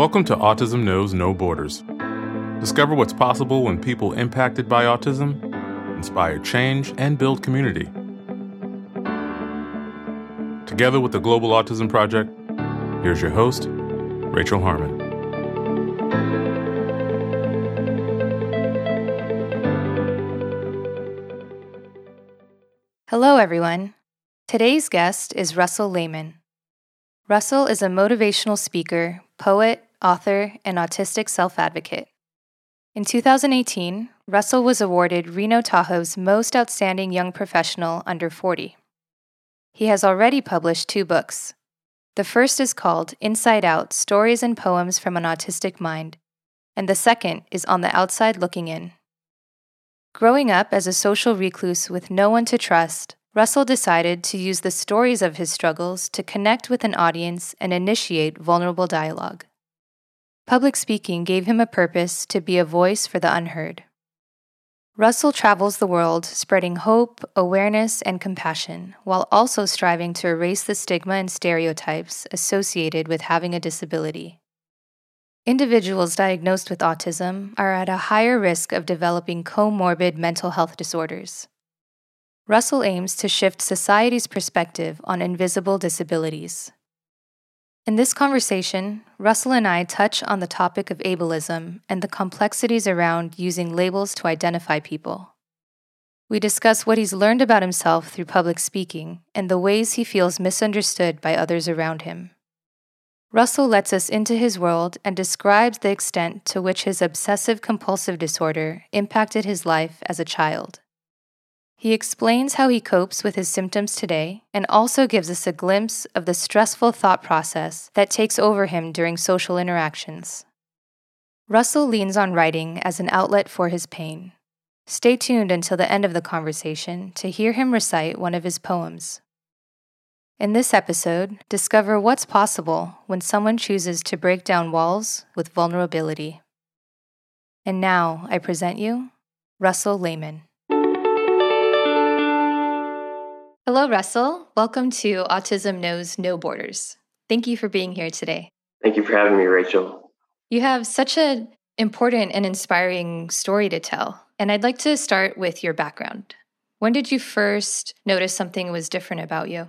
Welcome to Autism Knows No Borders. Discover what's possible when people impacted by autism inspire change and build community. Together with the Global Autism Project, here's your host, Rachel Harmon. Hello, everyone. Today's guest is Russell Lehmann. Russell is a motivational speaker, poet, author, and autistic self advocate. In 2018, Russell was awarded Reno Tahoe's Most Outstanding Young Professional Under 40. He has already published two books. The first is called Inside Out Stories and Poems from an Autistic Mind, and the second is On the Outside Looking In. Growing up as a social recluse with no one to trust, Russell decided to use the stories of his struggles to connect with an audience and initiate vulnerable dialogue. Public speaking gave him a purpose to be a voice for the unheard. Russell travels the world spreading hope, awareness, and compassion, while also striving to erase the stigma and stereotypes associated with having a disability. Individuals diagnosed with autism are at a higher risk of developing comorbid mental health disorders. Russell aims to shift society's perspective on invisible disabilities. In this conversation, Russell and I touch on the topic of ableism and the complexities around using labels to identify people. We discuss what he's learned about himself through public speaking and the ways he feels misunderstood by others around him. Russell lets us into his world and describes the extent to which his obsessive compulsive disorder impacted his life as a child. He explains how he copes with his symptoms today and also gives us a glimpse of the stressful thought process that takes over him during social interactions. Russell leans on writing as an outlet for his pain. Stay tuned until the end of the conversation to hear him recite one of his poems. In this episode, discover what's possible when someone chooses to break down walls with vulnerability. And now I present you Russell Lehmann. Hello, Russell. Welcome to Autism Knows No Borders. Thank you for being here today. Thank you for having me, Rachel. You have such an important and inspiring story to tell, and I'd like to start with your background. When did you first notice something was different about you?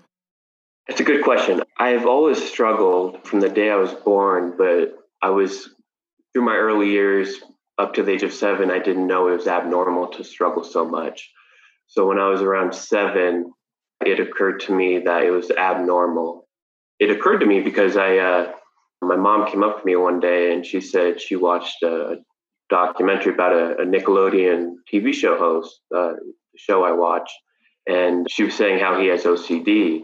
That's a good question. I've always struggled from the day I was born, but I was through my early years up to the age of seven, I didn't know it was abnormal to struggle so much. So when I was around seven, it occurred to me that it was abnormal. It occurred to me because I, uh, my mom came up to me one day and she said she watched a documentary about a, a Nickelodeon TV show host, uh, show I watched, and she was saying how he has OCD,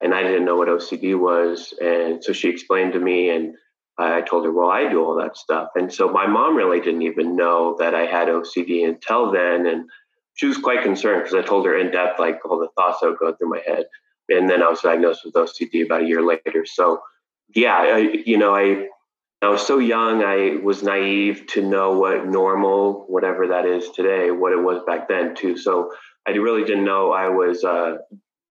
and I didn't know what OCD was, and so she explained to me, and I told her, well, I do all that stuff, and so my mom really didn't even know that I had OCD until then, and she was quite concerned because I told her in depth, like all the thoughts that would go through my head. And then I was diagnosed with OCD about a year later. So, yeah, I, you know, I I was so young, I was naive to know what normal, whatever that is today, what it was back then too. So I really didn't know I was uh,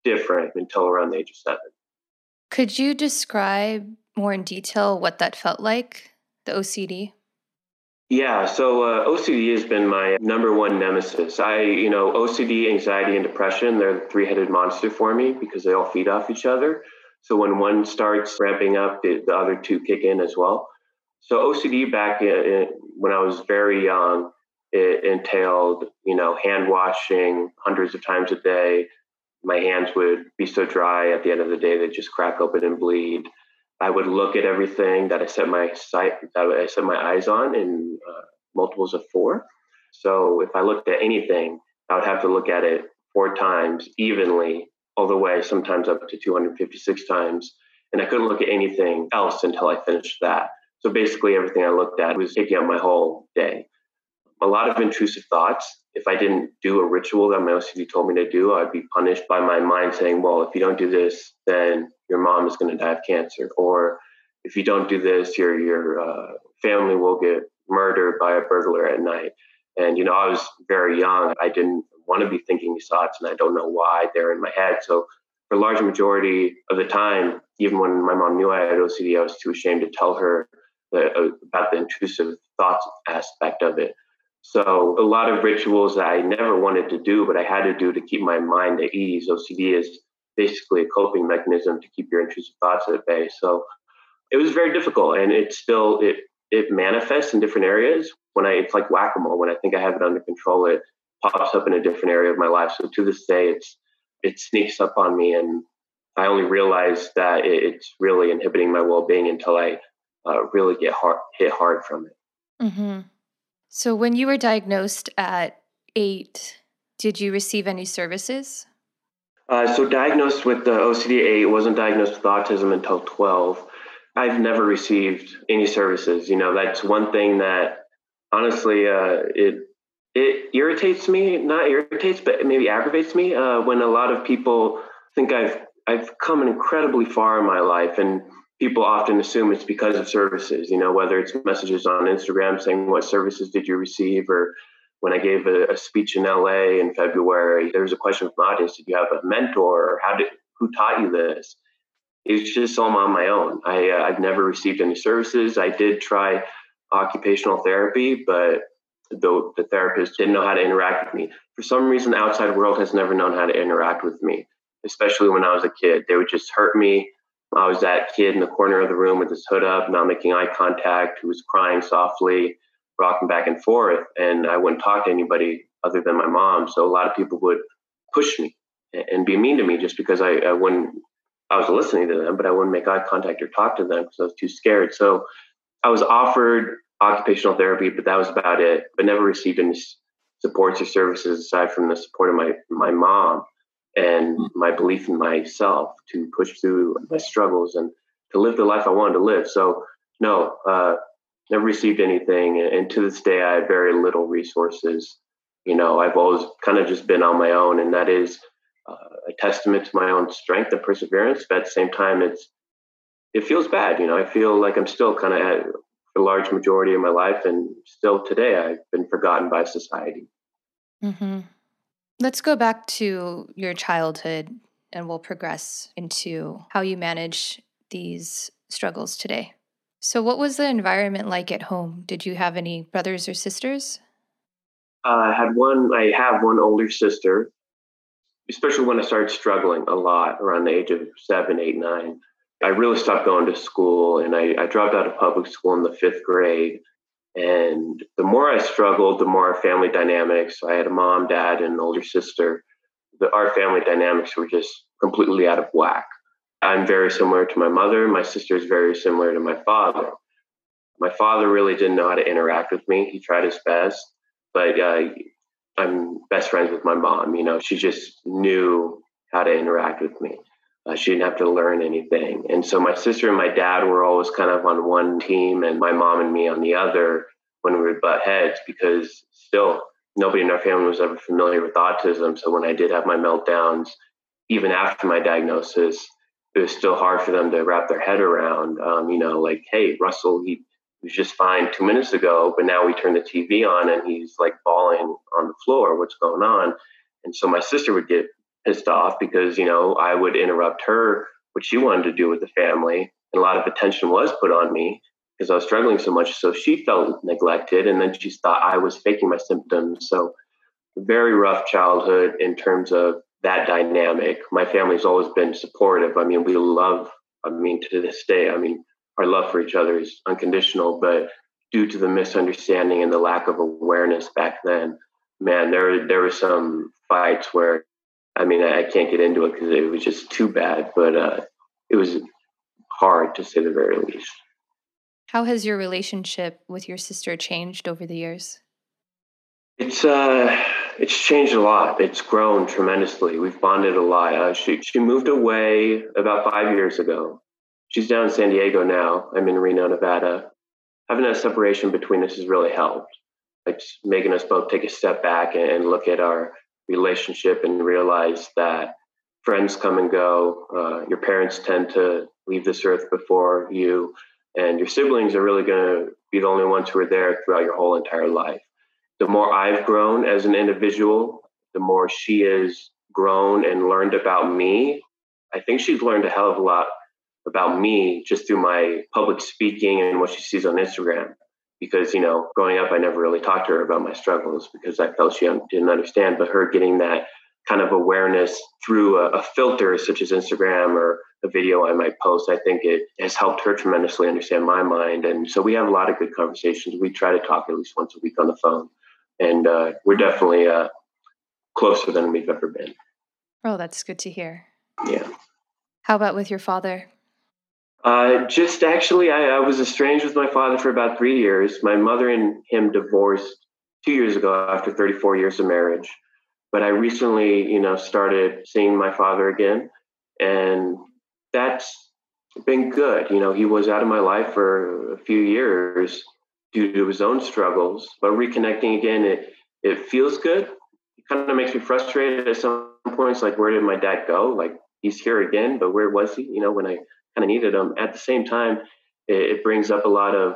different until around the age of seven. Could you describe more in detail what that felt like, the OCD? Yeah, so uh, OCD has been my number one nemesis. I, you know, OCD, anxiety, and depression, they're the three headed monster for me because they all feed off each other. So when one starts ramping up, the, the other two kick in as well. So OCD back in, in, when I was very young, it entailed, you know, hand washing hundreds of times a day. My hands would be so dry at the end of the day, they'd just crack open and bleed. I would look at everything that I set my sight that I set my eyes on in uh, multiples of four. So if I looked at anything, I would have to look at it four times evenly, all the way, sometimes up to 256 times. And I couldn't look at anything else until I finished that. So basically, everything I looked at was taking up my whole day. A lot of intrusive thoughts. If I didn't do a ritual that my OCD told me to do, I'd be punished by my mind saying, well, if you don't do this, then your mom is going to die of cancer, or if you don't do this, your your uh, family will get murdered by a burglar at night. And you know, I was very young. I didn't want to be thinking these thoughts, and I don't know why they're in my head. So, for a large majority of the time, even when my mom knew I had OCD, I was too ashamed to tell her the, about the intrusive thoughts aspect of it. So a lot of rituals that I never wanted to do, but I had to do to keep my mind at ease. OCD is basically a coping mechanism to keep your intrusive thoughts at bay. So it was very difficult, and it still it it manifests in different areas. When I it's like whack a mole. When I think I have it under control, it pops up in a different area of my life. So to this day, it's it sneaks up on me, and I only realize that it's really inhibiting my well being until I uh, really get hard, hit hard from it. Mm-hmm. So when you were diagnosed at eight, did you receive any services? Uh, so diagnosed with the OCD eight, wasn't diagnosed with autism until twelve. I've never received any services. You know, that's one thing that honestly, uh, it it irritates me. Not irritates, but maybe aggravates me uh, when a lot of people think I've I've come incredibly far in my life, and people often assume it's because of services. You know, whether it's messages on Instagram saying what services did you receive, or when I gave a, a speech in LA in February, there was a question from the audience: Did you have a mentor, or how did who taught you this? it's just all on my own. I, uh, I've never received any services. I did try occupational therapy, but the, the therapist didn't know how to interact with me. For some reason, the outside world has never known how to interact with me, especially when I was a kid. They would just hurt me. I was that kid in the corner of the room with his hood up, not making eye contact, who was crying softly, rocking back and forth. And I wouldn't talk to anybody other than my mom. So a lot of people would push me and be mean to me just because I, I wouldn't I was listening to them, but I wouldn't make eye contact or talk to them because I was too scared. So I was offered occupational therapy, but that was about it. But never received any supports or services aside from the support of my my mom and my belief in myself to push through my struggles and to live the life I wanted to live. So no, uh, never received anything, and to this day I have very little resources. You know, I've always kind of just been on my own, and that is uh, a testament to my own strength and perseverance. But at the same time, it's it feels bad. You know, I feel like I'm still kind of at a large majority of my life, and still today, I've been forgotten by society. Mm-hmm. Let's go back to your childhood, and we'll progress into how you manage these struggles today. So, what was the environment like at home? Did you have any brothers or sisters? I had one. I have one older sister especially when I started struggling a lot around the age of seven, eight, nine. I really stopped going to school and I, I dropped out of public school in the fifth grade. And the more I struggled, the more our family dynamics. I had a mom, dad, and an older sister. The, our family dynamics were just completely out of whack. I'm very similar to my mother. My sister is very similar to my father. My father really didn't know how to interact with me. He tried his best, but uh, I'm best friends with my mom. You know, she just knew how to interact with me. Uh, she didn't have to learn anything. And so my sister and my dad were always kind of on one team and my mom and me on the other when we would butt heads because still nobody in our family was ever familiar with autism. So when I did have my meltdowns, even after my diagnosis, it was still hard for them to wrap their head around. Um, you know, like, hey, Russell, he was just fine two minutes ago, but now we turn the TV on and he's like bawling on the floor. What's going on? And so my sister would get pissed off because, you know, I would interrupt her, what she wanted to do with the family. And a lot of attention was put on me because I was struggling so much. So she felt neglected. And then she thought I was faking my symptoms. So, very rough childhood in terms of that dynamic. My family's always been supportive. I mean, we love, I mean, to this day, I mean, our love for each other is unconditional, but due to the misunderstanding and the lack of awareness back then, man, there there were some fights where, I mean, I can't get into it because it was just too bad, but uh, it was hard to say the very least. How has your relationship with your sister changed over the years? It's uh, it's changed a lot. It's grown tremendously. We've bonded a lot. Uh, she she moved away about five years ago, she's down in San Diego now. I'm in Reno, Nevada. Having that separation between us has really helped. It's making us both take a step back and look at our relationship and realize that friends come and go. Uh, your parents tend to leave this earth before you, and your siblings are really going to be the only ones who are there throughout your whole entire life. The more I've grown as an individual, the more she has grown and learned about me. I think she's learned a hell of a lot about me just through my public speaking and what she sees on Instagram. Because, you know, growing up, I never really talked to her about my struggles because I felt she didn't understand. But her getting that kind of awareness through a, a filter such as Instagram or a video I might post, I think it has helped her tremendously understand my mind. And so we have a lot of good conversations. We try to talk at least once a week on the phone. And uh, we're definitely uh, closer than we've ever been. Oh, that's good to hear. Yeah. How about with your father? Uh, just actually, I, I, was estranged with my father for about three years. My mother and him divorced two years ago after 34 years of marriage. But I recently, you know, started seeing my father again, and that's been good. You know, he was out of my life for a few years due to his own struggles, but reconnecting again, it it feels good. It kind of makes me frustrated at some points, like where did my dad go? Like he's here again, but where was he? You know, when I kind of needed him. At the same time, it, it brings up a lot of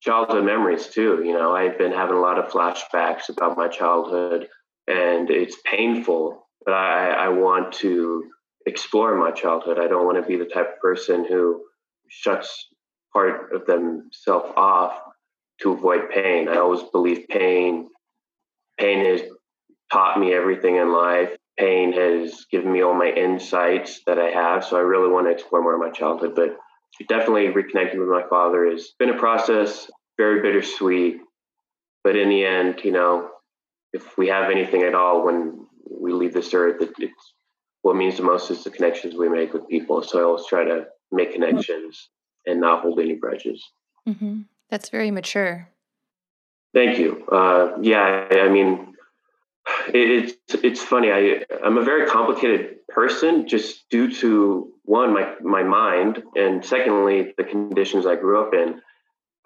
childhood memories too. You know, I've been having a lot of flashbacks about my childhood, and it's painful. But I, I want to explore my childhood. I don't want to be the type of person who shuts part of themselves off to avoid pain. I always believe pain pain has taught me everything in life pain has given me all my insights that I have. So I really want to explore more of my childhood. But definitely reconnecting with my father has been a process, very bittersweet. But in the end, you know, if we have anything at all when we leave this earth, it, it's what means the most is the connections we make with people. So I always try to make connections and not hold any grudges. Mm-hmm. That's very mature. Thank you. Uh, yeah, I mean, it's it's funny. I I'm a very complicated person just due to one my my mind and secondly the conditions I grew up in.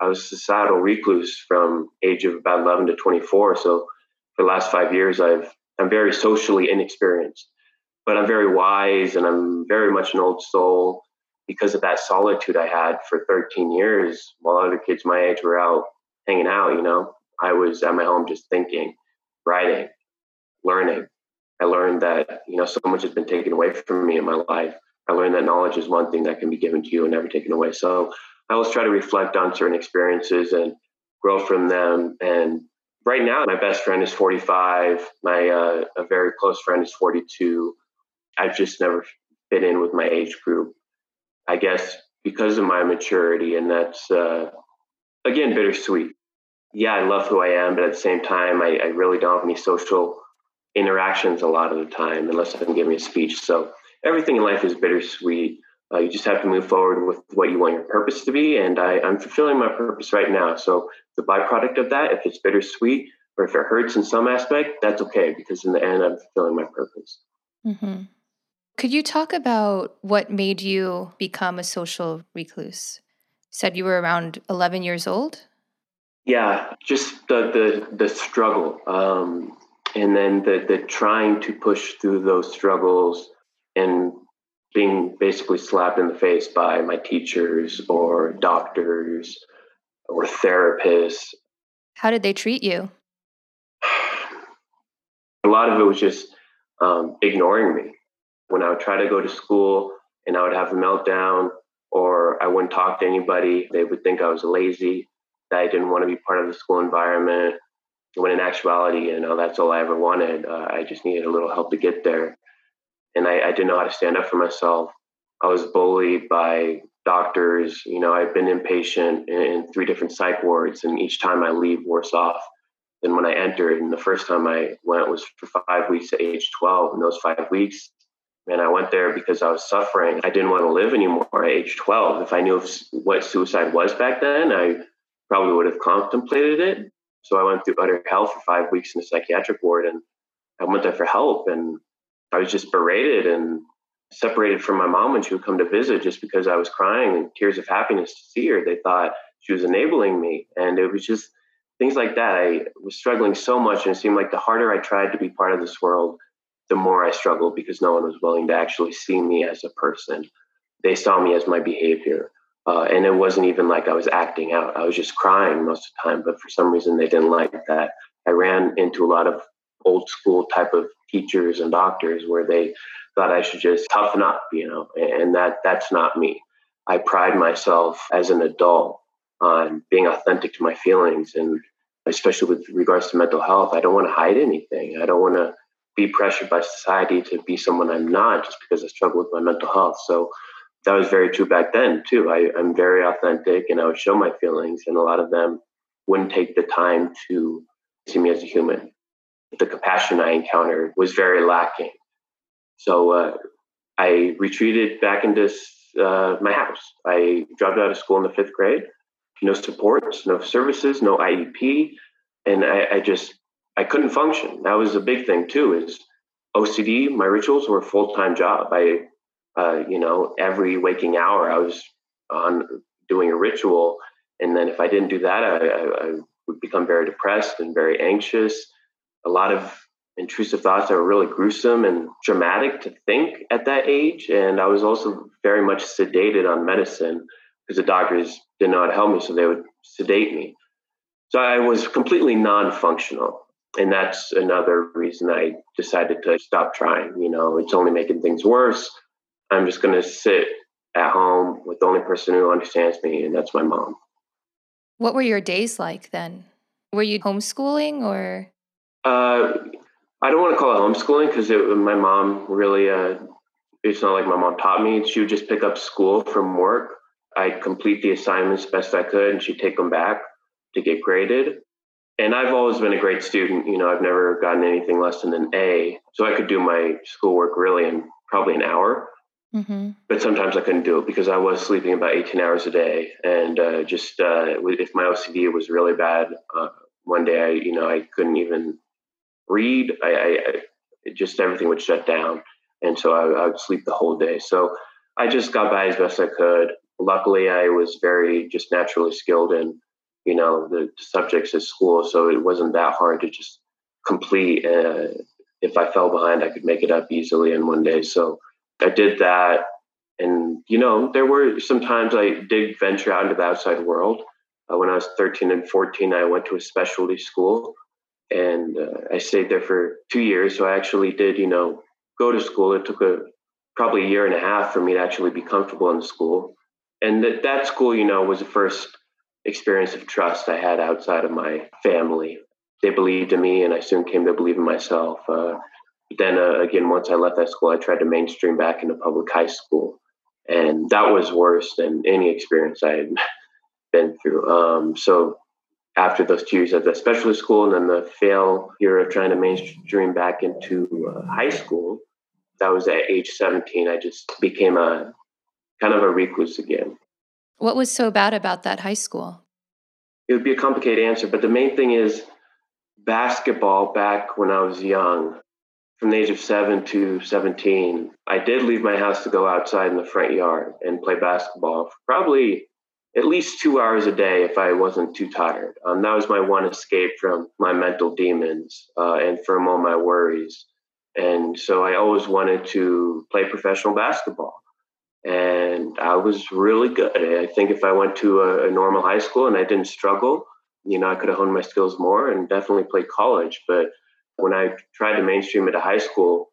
I was a societal recluse from age of about 11 to 24. So for the last five years, I've I'm very socially inexperienced, but I'm very wise and I'm very much an old soul because of that solitude I had for 13 years while other kids my age were out hanging out. You know, I was at my home just thinking, writing, learning. I learned that, you know, so much has been taken away from me in my life. I learned that knowledge is one thing that can be given to you and never taken away. So I always try to reflect on certain experiences and grow from them. And right now, my best friend is 45. My uh, a very close friend is 42. I've just never fit in with my age group. I guess because of my maturity, and that's uh, again bittersweet. Yeah, I love who I am, but at the same time, I, I really don't have any social interactions a lot of the time unless I'm giving a speech. So everything in life is bittersweet. Uh, you just have to move forward with what you want your purpose to be. And I, I'm fulfilling my purpose right now. So the byproduct of that, if it's bittersweet or if it hurts in some aspect, that's okay because in the end, I'm fulfilling my purpose. Mm-hmm. Could you talk about what made you become a social recluse? You said you were around 11 years old. Yeah, just the the, the struggle. Um, and then the, the trying to push through those struggles and being basically slapped in the face by my teachers or doctors or therapists. How did they treat you? A lot of it was just um, ignoring me. When I would try to go to school and I would have a meltdown or I wouldn't talk to anybody, they would think I was lazy, that I didn't want to be part of the school environment, when in actuality, you know, that's all I ever wanted. Uh, I just needed a little help to get there. And I, I didn't know how to stand up for myself. I was bullied by doctors. You know, I've been inpatient in, three different psych wards, and each time I leave worse off than when I entered. And the first time I went was for five weeks at age 12. And those five weeks, man, I went there because I was suffering. I didn't want to live anymore at age 12. If I knew what suicide was back then, I probably would have contemplated it. So I went through utter hell for five weeks in a psychiatric ward and I went there for help and I was just berated and separated from my mom when she would come to visit just because I was crying and tears of happiness to see her. They thought she was enabling me. And it was just things like that. I was struggling so much and it seemed like the harder I tried to be part of this world, the more I struggled because no one was willing to actually see me as a person. They saw me as my behavior. Uh, and it wasn't even like I was acting out. I was just crying most of the time. But for some reason, they didn't like that. I ran into a lot of old school type of teachers and doctors where they thought I should just toughen up, you know, and that that's not me. I pride myself as an adult on being authentic to my feelings and especially with regards to mental health, I don't want to hide anything. I don't want to be pressured by society to be someone I'm not just because I struggle with my mental health. So that was very true back then too. I, I'm very authentic and I would show my feelings, and a lot of them wouldn't take the time to see me as a human. The compassion I encountered was very lacking. So uh, I retreated back into uh, my house. I dropped out of school in the fifth grade. No supports, no services, no IEP, and I, I just I couldn't function. That was a big thing too. Is OCD. My rituals were a full time job. I, uh, you know, every waking hour I was on doing a ritual, and then if I didn't do that, I, I, I would become very depressed and very anxious. A lot of intrusive thoughts that were really gruesome and dramatic to think at that age. And I was also very much sedated on medicine because the doctors didn't know how to help me, so they would sedate me. So I was completely non functional. And that's another reason I decided to stop trying. You know, it's only making things worse. I'm just going to sit at home with the only person who understands me, and that's my mom. What were your days like then? Were you homeschooling or? Uh, I don't want to call it homeschooling because my mom really, uh, it's not like my mom taught me. She would just pick up school from work. I'd complete the assignments best I could, and she'd take them back to get graded. And I've always been a great student. You know, I've never gotten anything less than an A. So I could do my schoolwork really in probably an hour. Mm-hmm. But sometimes I couldn't do it because I was sleeping about 18 hours a day. And uh, just uh, if my OCD was really bad, uh, one day I, you know, I couldn't even read. I, I, I just everything would shut down. And so I, I would sleep the whole day. So I just got by as best I could. Luckily, I was very just naturally skilled in you know the subjects at school so it wasn't that hard to just complete uh, if i fell behind i could make it up easily in one day. So i did that and you know there were sometimes i did venture out into the outside world. Uh, when i was 13 and 14 i went to a specialty school and uh, i stayed there for two years. So i actually did you know go to school. It took a probably a year and a half for me to actually be comfortable in school. And that, that school you know was the first experience of trust I had outside of my family. They believed in me, and I soon came to believe in myself. Uh, then uh, again, once I left that school, I tried to mainstream back into public high school, and that was worse than any experience I had been through. Um, so after those two years at the specialty school, and then the fail year of trying to mainstream back into uh, high school, that was at age 17. I just became a kind of a recluse again. What was so bad about that high school? It would be a complicated answer, but the main thing is basketball back when I was young, from the age of seven to 17, I did leave my house to go outside in the front yard and play basketball for probably at least two hours a day if I wasn't too tired. Um, that was my one escape from my mental demons uh, and from all my worries. And so I always wanted to play professional basketball and I was really good. I think if I went to a, a, normal high school and I didn't struggle, you know, I could have honed my skills more and definitely played college. But when I tried to mainstream at a high school,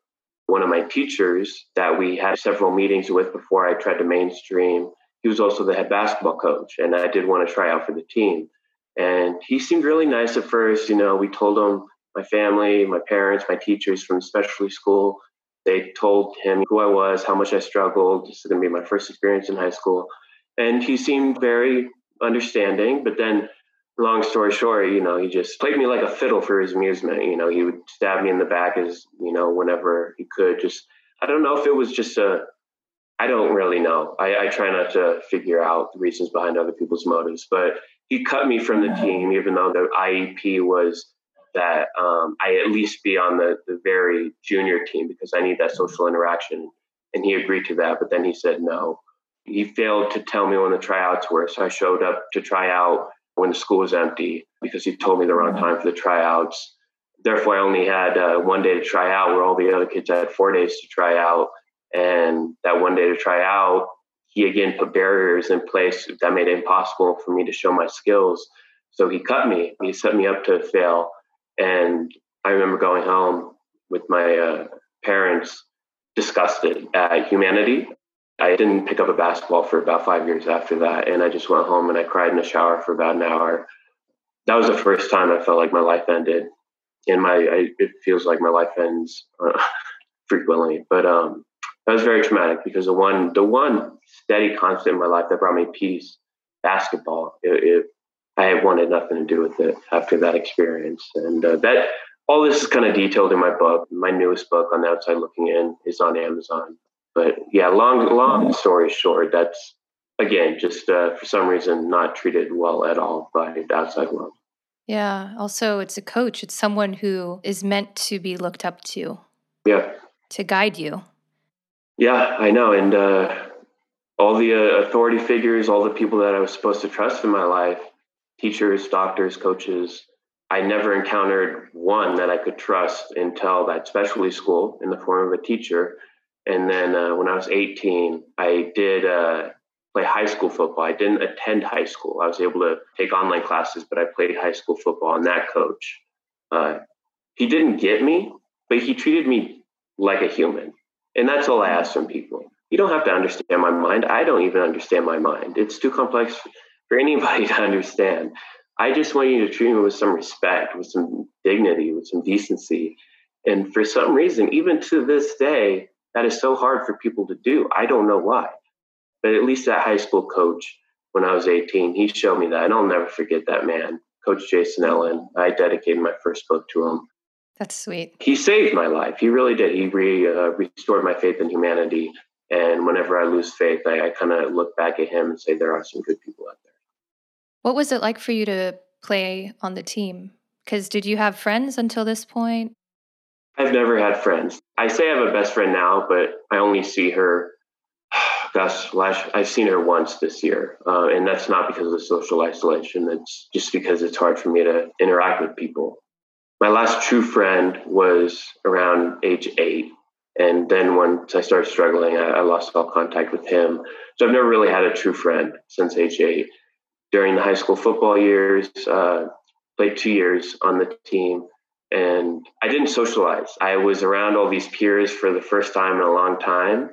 one of my teachers that we had several meetings with before I tried to mainstream, he was also the head basketball coach, and I did want to try out for the team. And he seemed really nice at first. You know, we told him my family, my parents, my teachers from specialty school they told him who I was, how much I struggled. This is going to be my first experience in high school. And he seemed very understanding. But then, long story short, you know, he just played me like a fiddle for his amusement. You know, he would stab me in the back as, you know, whenever he could. Just, I don't know if it was just a, I don't really know. I, I try not to figure out the reasons behind other people's motives. But he cut me from the team, even though the IEP was that um, I at least be on the, the very junior team because I need that social interaction. And he agreed to that, but then he said no. He failed to tell me when the tryouts were. So I showed up to try out when the school was empty because he told me the wrong time for the tryouts. Therefore, I only had uh, one day to try out where all the other kids had four days to try out. And that one day to try out, he again put barriers in place that made it impossible for me to show my skills. So he cut me. He set me up to fail. And I remember going home with my uh, parents disgusted at humanity. I didn't pick up a basketball for about five years after that. And I just went home and I cried in the shower for about an hour. That was the first time I felt like my life ended. And my, I, it feels like my life ends uh, frequently. But um, that was very traumatic because the one, the one steady constant in my life that brought me peace, basketball, it, it I wanted nothing to do with it after that experience. And uh, that all this is kind of detailed in my book. My newest book on the outside looking in is on Amazon. But yeah, long long story short, that's again just uh, for some reason not treated well at all by the outside world. Yeah. Also, it's a coach. It's someone who is meant to be looked up to. Yeah. To guide you. Yeah, I know, and uh, all the uh, authority figures, all the people that I was supposed to trust in my life, teachers, doctors, coaches, I never encountered one that I could trust until that specialty school in the form of a teacher. And then uh, when I was 18, I did uh, play high school football. I didn't attend high school. I was able to take online classes, but I played high school football. And that coach, uh, he didn't get me, but he treated me like a human. And that's all I ask from people. You don't have to understand my mind. I don't even understand my mind. It's too complex for anybody to understand. I just want you to treat me with some respect, with some dignity, with some decency. And for some reason, even to this day, that is so hard for people to do. I don't know why. But at least that high school coach, when I was 18, he showed me that. And I'll never forget that man, Coach Jason Ellen. I dedicated my first book to him. That's sweet. He saved my life. He really did. He re, uh, restored my faith in humanity. And whenever I lose faith, I, I kind of look back at him and say, there are some good people out there. What was it like for you to play on the team? Because did you have friends until this point? I've never had friends. I say I have a best friend now, but I only see her. Gosh, last I've seen her once this year, uh, and that's not because of the social isolation. It's just because it's hard for me to interact with people. My last true friend was around age eight, and then once I started struggling, I, I lost all contact with him. So I've never really had a true friend since age eight during the high school football years, uh, played two years on the team, and I didn't socialize. I was around all these peers for the first time in a long time.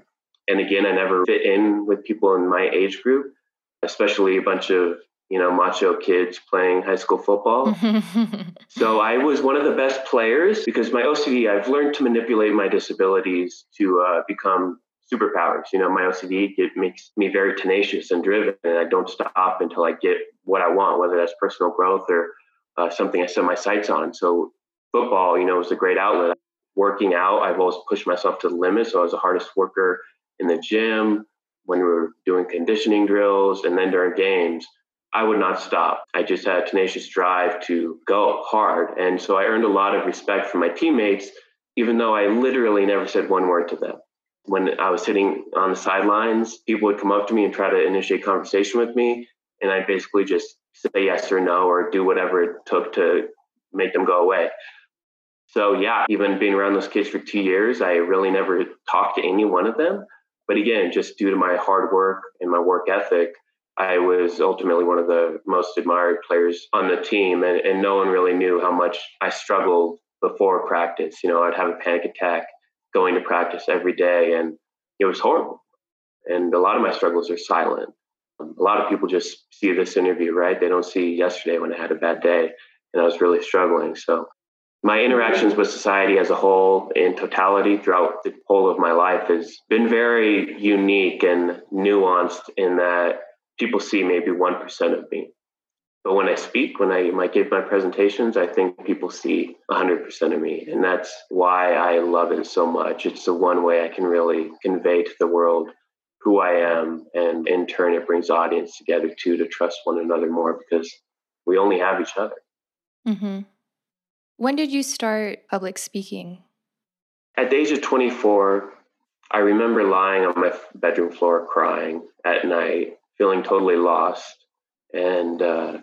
And again, I never fit in with people in my age group, especially a bunch of you know macho kids playing high school football. so I was one of the best players because my OCD. I've learned to manipulate my disabilities to uh, become superpowers. You know, my OCD it makes me very tenacious and driven, and I don't stop until I get what I want, whether that's personal growth or uh, something I set my sights on. So, football, you know, was a great outlet. Working out, I've always pushed myself to the limit. So, I was the hardest worker in the gym when we were doing conditioning drills, and then during games. I would not stop. I just had a tenacious drive to go hard. And so I earned a lot of respect from my teammates, even though I literally never said one word to them when I was sitting on the sidelines, people would come up to me and try to initiate conversation with me. And I basically just say yes or no or do whatever it took to make them go away. So, yeah, even being around those kids for two years, I really never talked to any one of them. But again, just due to my hard work and my work ethic, I was ultimately one of the most admired players on the team. And, and no one really knew how much I struggled before practice. You know, I'd have a panic attack going to practice every day, and it was horrible. And a lot of my struggles are silent. Um, a lot of people just see this interview, right? They don't see yesterday when I had a bad day and I was really struggling. So, my interactions with society as a whole, in totality, throughout the whole of my life, has been very unique and nuanced in that people see maybe 1% of me. But when I speak, when I might give my presentations, I think people see 100% of me. And that's why I love it so much. It's the one way I can really convey to the world who I am. And in turn, it brings audience together too to trust one another more because we only have each other. Mm-hmm. When did you start public speaking? At the age of 24, I remember lying on my bedroom floor crying at night, feeling totally lost. And uh,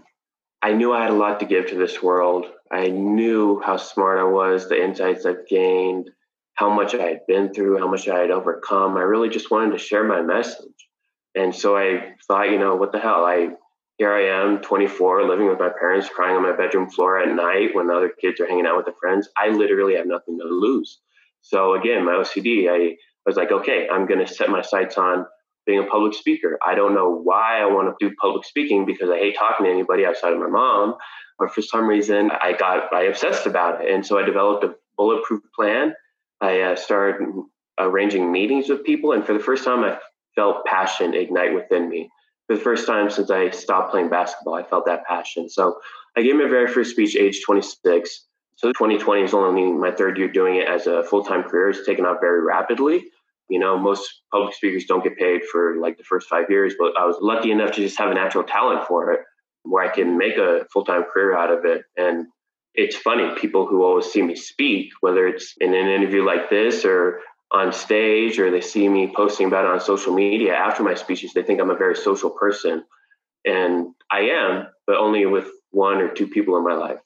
I knew I had a lot to give to this world. I knew how smart I was, the insights I've gained, how much I had been through, how much I had overcome. I really just wanted to share my message. And so I thought, you know, what the hell? I here I am, 24, living with my parents, crying on my bedroom floor at night when the other kids are hanging out with their friends. I literally have nothing to lose. So again, my OCD, I was like, okay, I'm going to set my sights on being a public speaker. I don't know why I want to do public speaking because I hate talking to anybody outside of my mom, But for some reason I got I obsessed about it, and so I developed a bulletproof plan. I uh, started arranging meetings with people, and for the first time, I felt passion ignite within me. For the first time since I stopped playing basketball, I felt that passion. So I gave my very first speech age 26. So 2020 is only my third year doing it as a full time career. It's taken off very rapidly. You know, most public speakers don't get paid for like the first five years, but I was lucky enough to just have a natural talent for it where I can make a full time career out of it. And it's funny, people who always see me speak, whether it's in an interview like this or on stage or they see me posting about it on social media after my speeches, they think I'm a very social person. And I am, but only with one or two people in my life.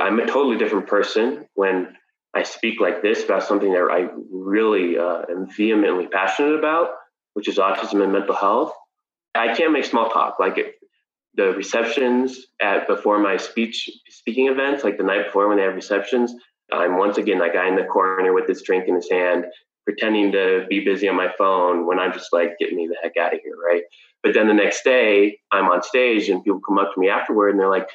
I'm a totally different person when I speak like this about something that I really uh, am vehemently passionate about, which is autism and mental health. I can't make small talk. Like it, the receptions at before my speech speaking events, like the night before when they have receptions, I'm once again that guy in the corner with his drink in his hand, pretending to be busy on my phone when I'm just like, get me the heck out of here, right? But then the next day, I'm on stage and people come up to me afterward and they're like,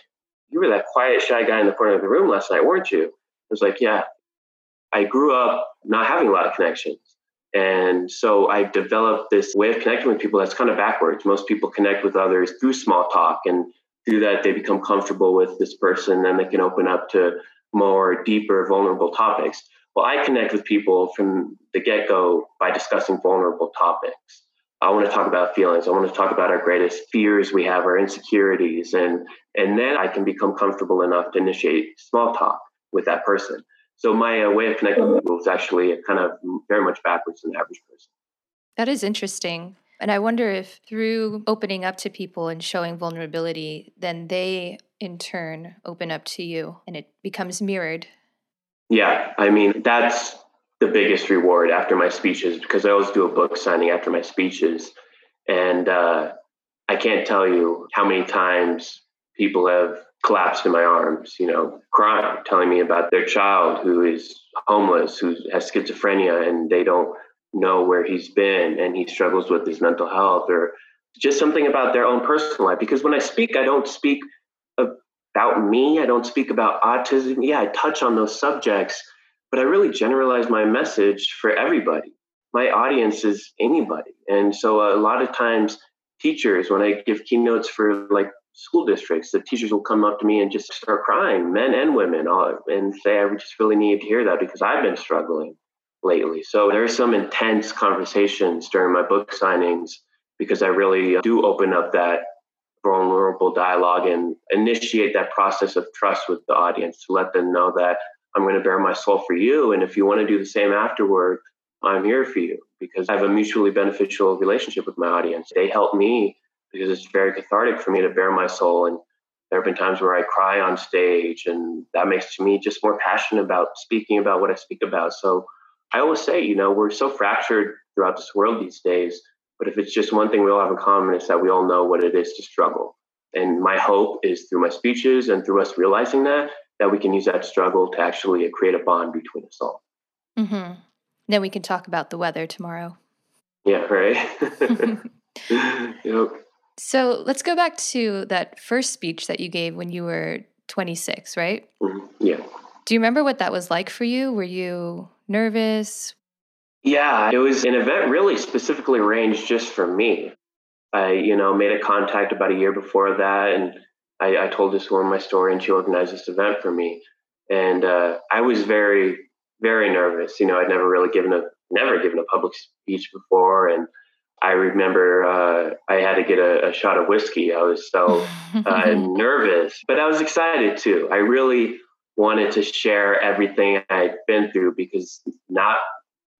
you were that quiet, shy guy in the corner of the room last night, weren't you? I was like, yeah. I grew up not having a lot of connections. And so I've developed this way of connecting with people that's kind of backwards. Most people connect with others through small talk, and through that, they become comfortable with this person and they can open up to more deeper, vulnerable topics. Well, I connect with people from the get go by discussing vulnerable topics. I want to talk about feelings. I want to talk about our greatest fears we have, our insecurities, and and then I can become comfortable enough to initiate small talk with that person. So my uh, way of connecting with people is actually kind of very much backwards than the average person. That is interesting. And I wonder if through opening up to people and showing vulnerability, then they in turn open up to you and it becomes mirrored. Yeah, I mean, that's the biggest reward after my speeches because I always do a book signing after my speeches. And uh, I can't tell you how many times people have collapsed in my arms, you know, crying, telling me about their child who is homeless, who has schizophrenia, and they don't know where he's been and he struggles with his mental health or just something about their own personal life. Because when I speak, I don't speak about me, I don't speak about autism. Yeah, I touch on those subjects, but I really generalize my message for everybody. My audience is anybody. And so a lot of times, teachers, when I give keynotes for like school districts, the teachers will come up to me and just start crying, men and women, and say, I just really need to hear that because I've been struggling lately. So there are some intense conversations during my book signings because I really do open up that vulnerable dialogue and initiate that process of trust with the audience to let them know that I'm going to bare my soul for you. And if you want to do the same afterward, I'm here for you because I have a mutually beneficial relationship with my audience. They help me because it's very cathartic for me to bare my soul. And there have been times where I cry on stage, and that makes me just more passionate about speaking about what I speak about. So I always say, you know, we're so fractured throughout this world these days. But if it's just one thing we all have in common, it's that we all know what it is to struggle. And my hope is through my speeches and through us realizing that, that we can use that struggle to actually create a bond between us all. Mm-hmm. Then we can talk about the weather tomorrow. Yeah, right. yep. So let's go back to that first speech that you gave when you were 26, right? Mm-hmm. Yeah. Do you remember what that was like for you? Were you nervous? Yeah, it was an event really specifically arranged just for me. I, you know, made a contact about a year before that, and I, I told this woman my story, and she organized this event for me. And uh, I was very, very nervous. You know, I'd never really given a, never given a public speech before, and I remember uh, I had to get a, a, shot of whiskey. I was so uh, nervous, but I was excited too. I really wanted to share everything I'd been through because not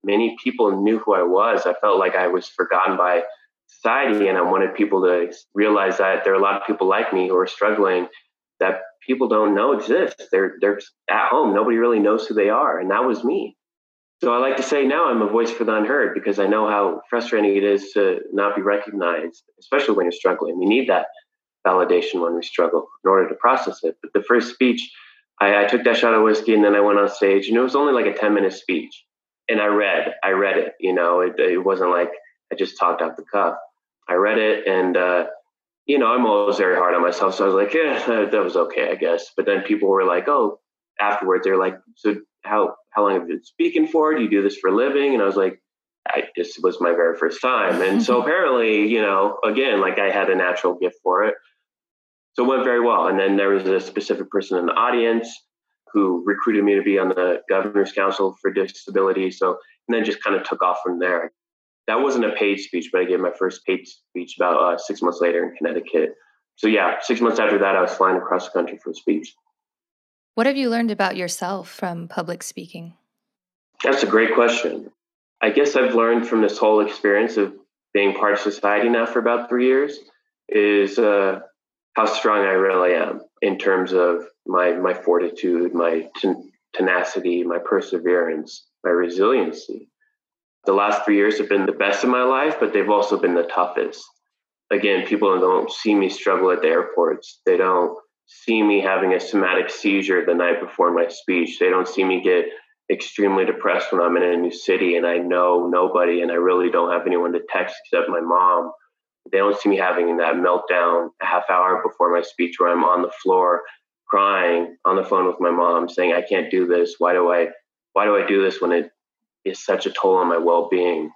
many people knew who I was. I felt like I was forgotten by society, and I wanted people to realize that there are a lot of people like me who are struggling that people don't know exist. They're they're at home. Nobody really knows who they are, and that was me. So I like to say now I'm a voice for the unheard because I know how frustrating it is to not be recognized, especially when you're struggling. We need that validation when we struggle in order to process it. But the first speech, I, I took that shot of whiskey and then I went on stage, and it was only like a 10 minute speech. And I read, I read it. You know, it, it wasn't like I just talked off the cuff. I read it and, uh, you know, I'm always very hard on myself. So I was like, yeah, that was okay, I guess. But then people were like, oh, afterwards, they're like, so how, how long have you been speaking for? Do you do this for a living? And I was like, I, this was my very first time. And so apparently, you know, again, like I had a natural gift for it. So it went very well. And then there was a specific person in the audience who recruited me to be on the governor's council for disability. So, and then just kind of took off from there. That wasn't a paid speech, but I gave my first paid speech about uh, six months later in Connecticut. So, yeah, six months after that, I was flying across the country for a speech. What have you learned about yourself from public speaking? That's a great question. I guess I've learned from this whole experience of being part of society now for about three years is uh, how strong I really am in terms of my my fortitude, my ten- tenacity, my perseverance, my resiliency. The last three years have been the best of my life, but they've also been the toughest. Again, people don't see me struggle at the airports. They don't see me having a somatic seizure the night before my speech. They don't see me get extremely depressed when I'm in a new city and I know nobody and I really don't have anyone to text except my mom. They don't see me having that meltdown a half hour before my speech where I'm on the floor crying on the phone with my mom saying, I can't do this. Why do I why do I do this when it is such a toll on my well-being?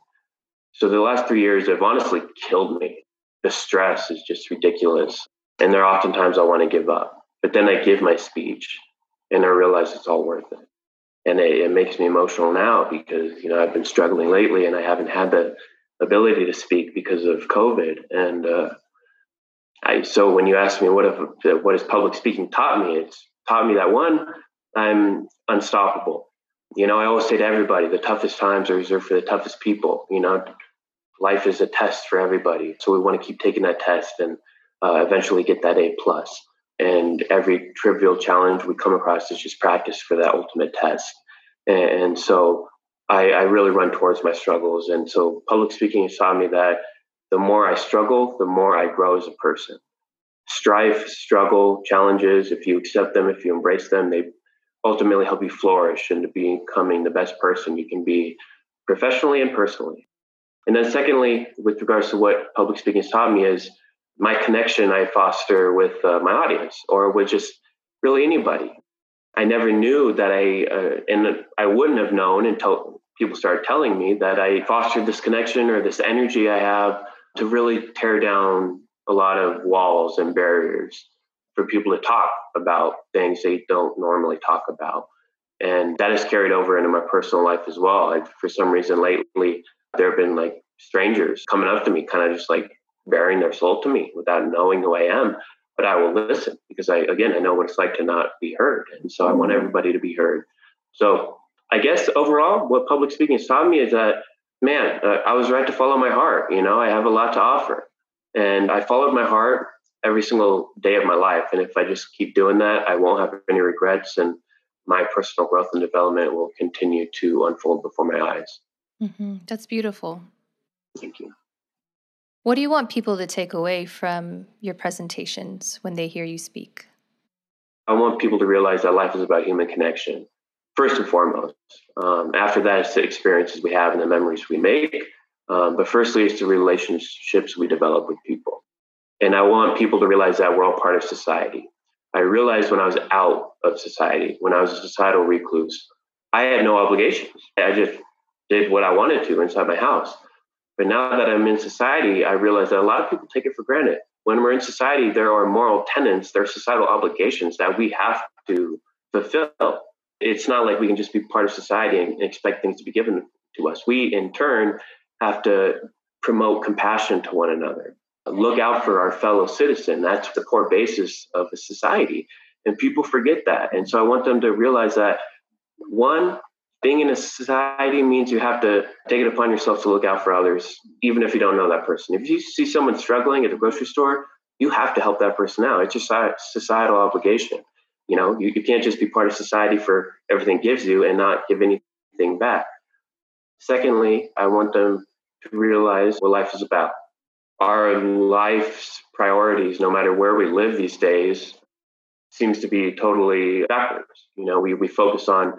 So the last three years have honestly killed me. The stress is just ridiculous. And there are oftentimes I want to give up. But then I give my speech and I realize it's all worth it and it, it, makes me emotional now because you know I've been struggling lately and I haven't had the ability to speak because of COVID. And uh, I so when you ask me what if what has public speaking taught me, it's taught me that one I'm unstoppable. You know, I always say to everybody, the toughest times are reserved for the toughest people. You know, life is a test for everybody, so we want to keep taking that test and uh, eventually get that A plus. and every trivial challenge we come across is just practice for that ultimate test. And, so I, I, really run towards my struggles. And so public speaking has taught me that the more I struggle, the more I grow as a person. Strife, struggle, challenges, if you accept them, if you embrace them, they ultimately help you flourish into becoming the best person you can be professionally and personally. And then secondly, with regards to what public speaking has taught me is my connection I foster with uh, my audience or with just really anybody. I never knew that I, uh, and I wouldn't have known until people started telling me that I fostered this connection or this energy I have to really tear down a lot of walls and barriers for people to talk about things they don't normally talk about. And that has carried over into my personal life as well. For some reason, lately, there have been like strangers coming up to me, kind of just like bearing their soul to me without knowing who I am. But I will listen because I, again, I know what it's like to not be heard. And so I want mm-hmm. everybody to be heard. So I guess overall, what public speaking has taught me is that, man, uh, I was right to follow my heart. You know, I have a lot to offer. And I followed my heart every single day of my life. And if I just keep doing that, I won't have any regrets. And my personal growth and development will continue to unfold before my eyes. Mm-hmm. That's beautiful. Thank you. What do you want people to take away from your presentations when they hear you speak? I want people to realize that life is about human connection, first and foremost. Um, after that, it's the experiences we have and the memories we make. Um, but firstly, it's the relationships we develop with people. And I want people to realize that we're all part of society. I realized when I was out of society, when I was a societal recluse, I had no obligations. I just did what I wanted to inside my house. But now that I'm in society, I realize that a lot of people take it for granted. When we're in society, there are moral tenets, there are societal obligations that we have to fulfill. It's not like we can just be part of society and expect things to be given to us. We, in turn, have to promote compassion to one another, look out for our fellow citizen. That's the core basis of a society. And people forget that. And so I want them to realize that one, being in a society means you have to take it upon yourself to look out for others, even if you don't know that person. If you see someone struggling at the grocery store, you have to help that person out. It's your societal obligation. You know, you, you can't just be part of society for everything gives you and not give anything back. Secondly, I want them to realize what life is about. Our life's priorities, no matter where we live these days, seems to be totally backwards. You know, we, we focus on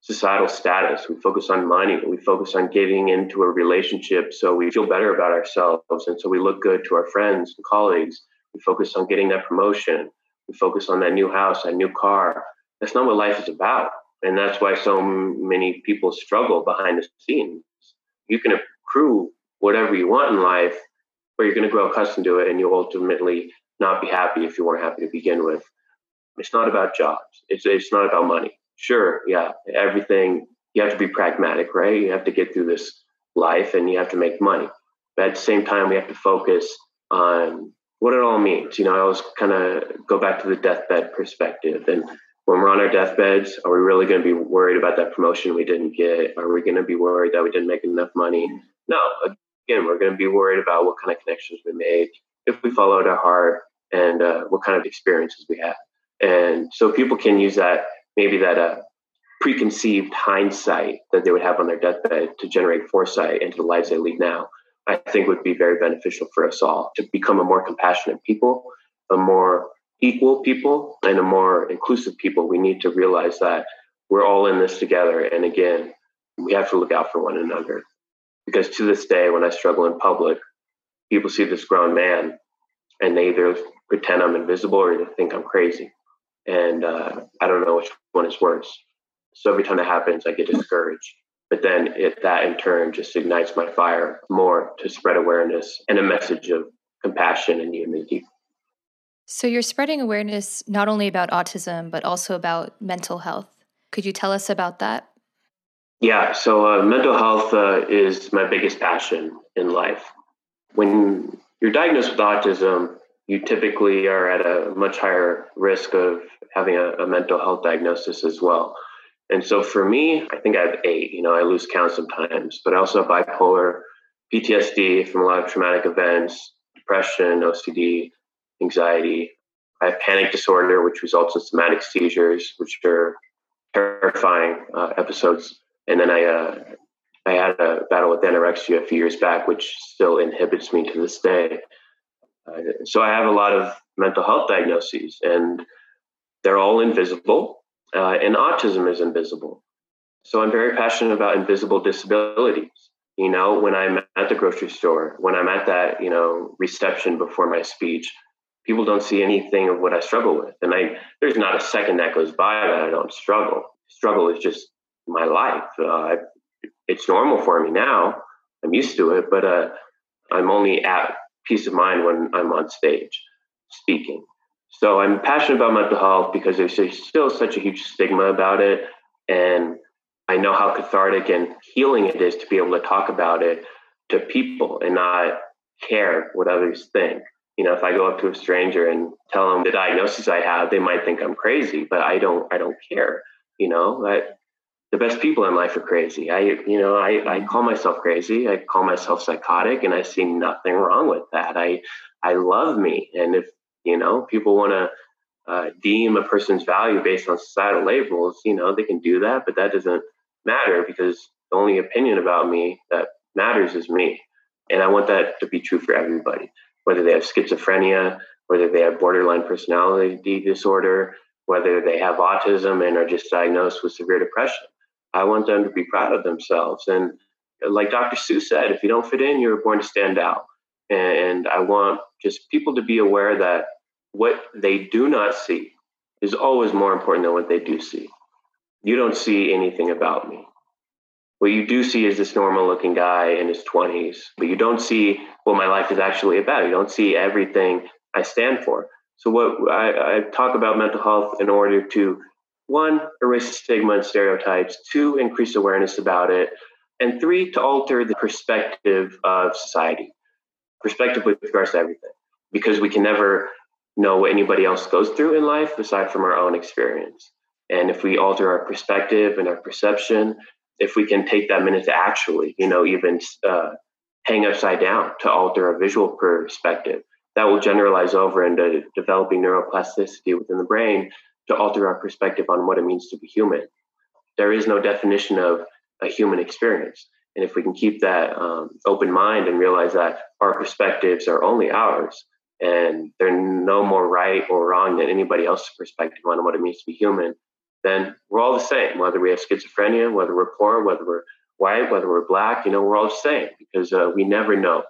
societal status. We focus on money. We focus on getting into a relationship so we feel better about ourselves. And so we look good to our friends and colleagues. We focus on getting that promotion. We focus on that new house, that new car. That's not what life is about. And that's why so many people struggle behind the scenes. You can accrue whatever you want in life, but you're going to grow accustomed to it and you'll ultimately not be happy if you weren't happy to begin with. It's not about jobs. It's, it's not about money. Sure, yeah, everything, you have to be pragmatic, right? You have to get through this life and you have to make money. But at the same time, we have to focus on what it all means. You know, I always kind of go back to the deathbed perspective. And when we're on our deathbeds, are we really going to be worried about that promotion we didn't get? Are we going to be worried that we didn't make enough money? No, again, we're going to be worried about what kind of connections we made, if we followed our heart, and uh, what kind of experiences we had. And so people can use that, maybe that uh, preconceived hindsight that they would have on their deathbed to generate foresight into the lives they lead now. I think would be very beneficial for us all to become a more compassionate people, a more equal people, and a more inclusive people. We need to realize that we're all in this together. And again, we have to look out for one another. Because to this day, when I struggle in public, people see this grown man and they either pretend I'm invisible or they think I'm crazy. And uh, I don't know which one is worse. So every time that happens, I get discouraged. But then it, that in turn just ignites my fire more to spread awareness and a message of compassion and unity. So you're spreading awareness not only about autism, but also about mental health. Could you tell us about that? Yeah, so uh, mental health uh, is my biggest passion in life. When you're diagnosed with autism, you typically are at a much higher risk of having a, a mental health diagnosis as well. And so for me, I think I have eight. You know, I lose count sometimes, but I also have bipolar, PTSD from a lot of traumatic events, depression, OCD, anxiety. I have panic disorder, which results in somatic seizures, which are terrifying uh, episodes. And then I, uh, I had a battle with anorexia a few years back, which still inhibits me to this day. So I have a lot of mental health diagnoses, and they're all invisible uh, and autism is invisible. So I'm very passionate about invisible disabilities. You know, when I'm at the grocery store, when I'm at that, you know, reception before my speech, people don't see anything of what I struggle with. And I, there's not a second that goes by that I don't struggle. Struggle is just my life. Uh, it's normal for me now. I'm used to it, but uh, I'm only at peace of mind when I'm on stage speaking. So I'm passionate about mental health because there's still such a huge stigma about it. And I know how cathartic and healing it is to be able to talk about it to people and not care what others think. You know, if I go up to a stranger and tell them the diagnosis I have, they might think I'm crazy, but I don't I don't care. You know, I, the best people in life are crazy. I, you know, I, I call myself crazy. I call myself psychotic, and I see nothing wrong with that. I, I love me, and if you know, people want to uh, deem a person's value based on societal labels. You know, they can do that, but that doesn't matter because the only opinion about me that matters is me. And I want that to be true for everybody, whether they have schizophrenia, whether they have borderline personality disorder, whether they have autism and are just diagnosed with severe depression. I want them to be proud of themselves. And like Dr. Seuss said, if you don't fit in, you're born to stand out. And I want just people to be aware that what they do not see is always more important than what they do see. You don't see anything about me. What you do see is this normal looking guy in his 20s, but you don't see what my life is actually about. You don't see everything I stand for. So, what I, I talk about mental health in order to one, erase stigma and stereotypes, two, increase awareness about it, and three, to alter the perspective of society. Perspective with regards to everything. Because we can never know what anybody else goes through in life aside from our own experience. And if we alter our perspective and our perception, if we can take that minute to actually, you know, even uh, hang upside down to alter our visual perspective, that will generalize over into developing neuroplasticity within the brain to alter our perspective on what it means to be human. There is no definition of a human experience. And if we can keep that um, open mind and realize that our perspectives are only ours and they're no more right or wrong than anybody else's perspective on what it means to be human, then we're all the same, whether we have schizophrenia, whether we're poor, whether we're white, whether we're black, you know, we're all the same because uh, we never know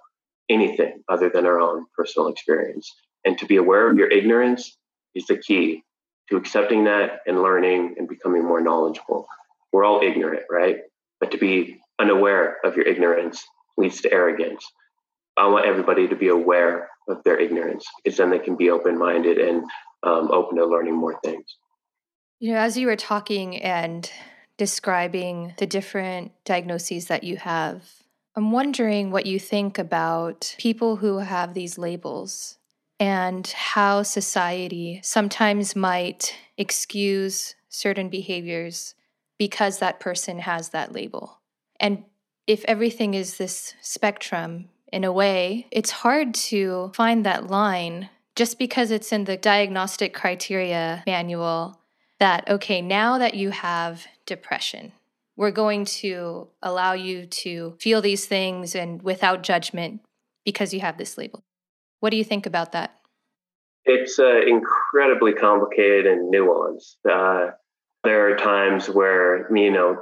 anything other than our own personal experience. And to be aware of your ignorance is the key to accepting that and learning and becoming more knowledgeable. We're all ignorant, right? But to be unaware of your ignorance leads to arrogance. I want everybody to be aware of their ignorance because then they can be open minded and um, open to learning more things. You know, as you were talking and describing the different diagnoses that you have, I'm wondering what you think about people who have these labels and how society sometimes might excuse certain behaviors because that person has that label. And if everything is this spectrum, in a way, it's hard to find that line just because it's in the diagnostic criteria manual that, okay, now that you have depression, we're going to allow you to feel these things and without judgment because you have this label. What do you think about that? It's uh, incredibly complicated and nuanced. Uh, there are times where, you know,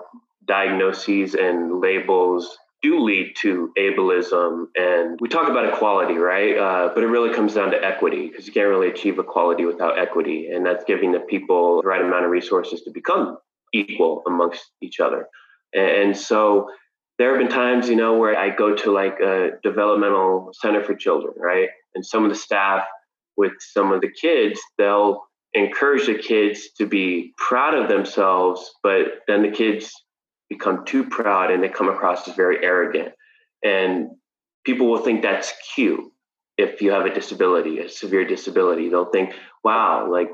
diagnoses and labels do lead to ableism. And we talk about equality, right? Uh, but it really comes down to equity because you can't really achieve equality without equity. And that's giving the people the right amount of resources to become equal amongst each other. And so there have been times, you know, where I go to like a developmental center for children, right? And some of the staff with some of the kids, they'll encourage the kids to be proud of themselves, but then the kids become too proud and they come across as very arrogant. And people will think that's cute if you have a disability, a severe disability. They'll think, wow, like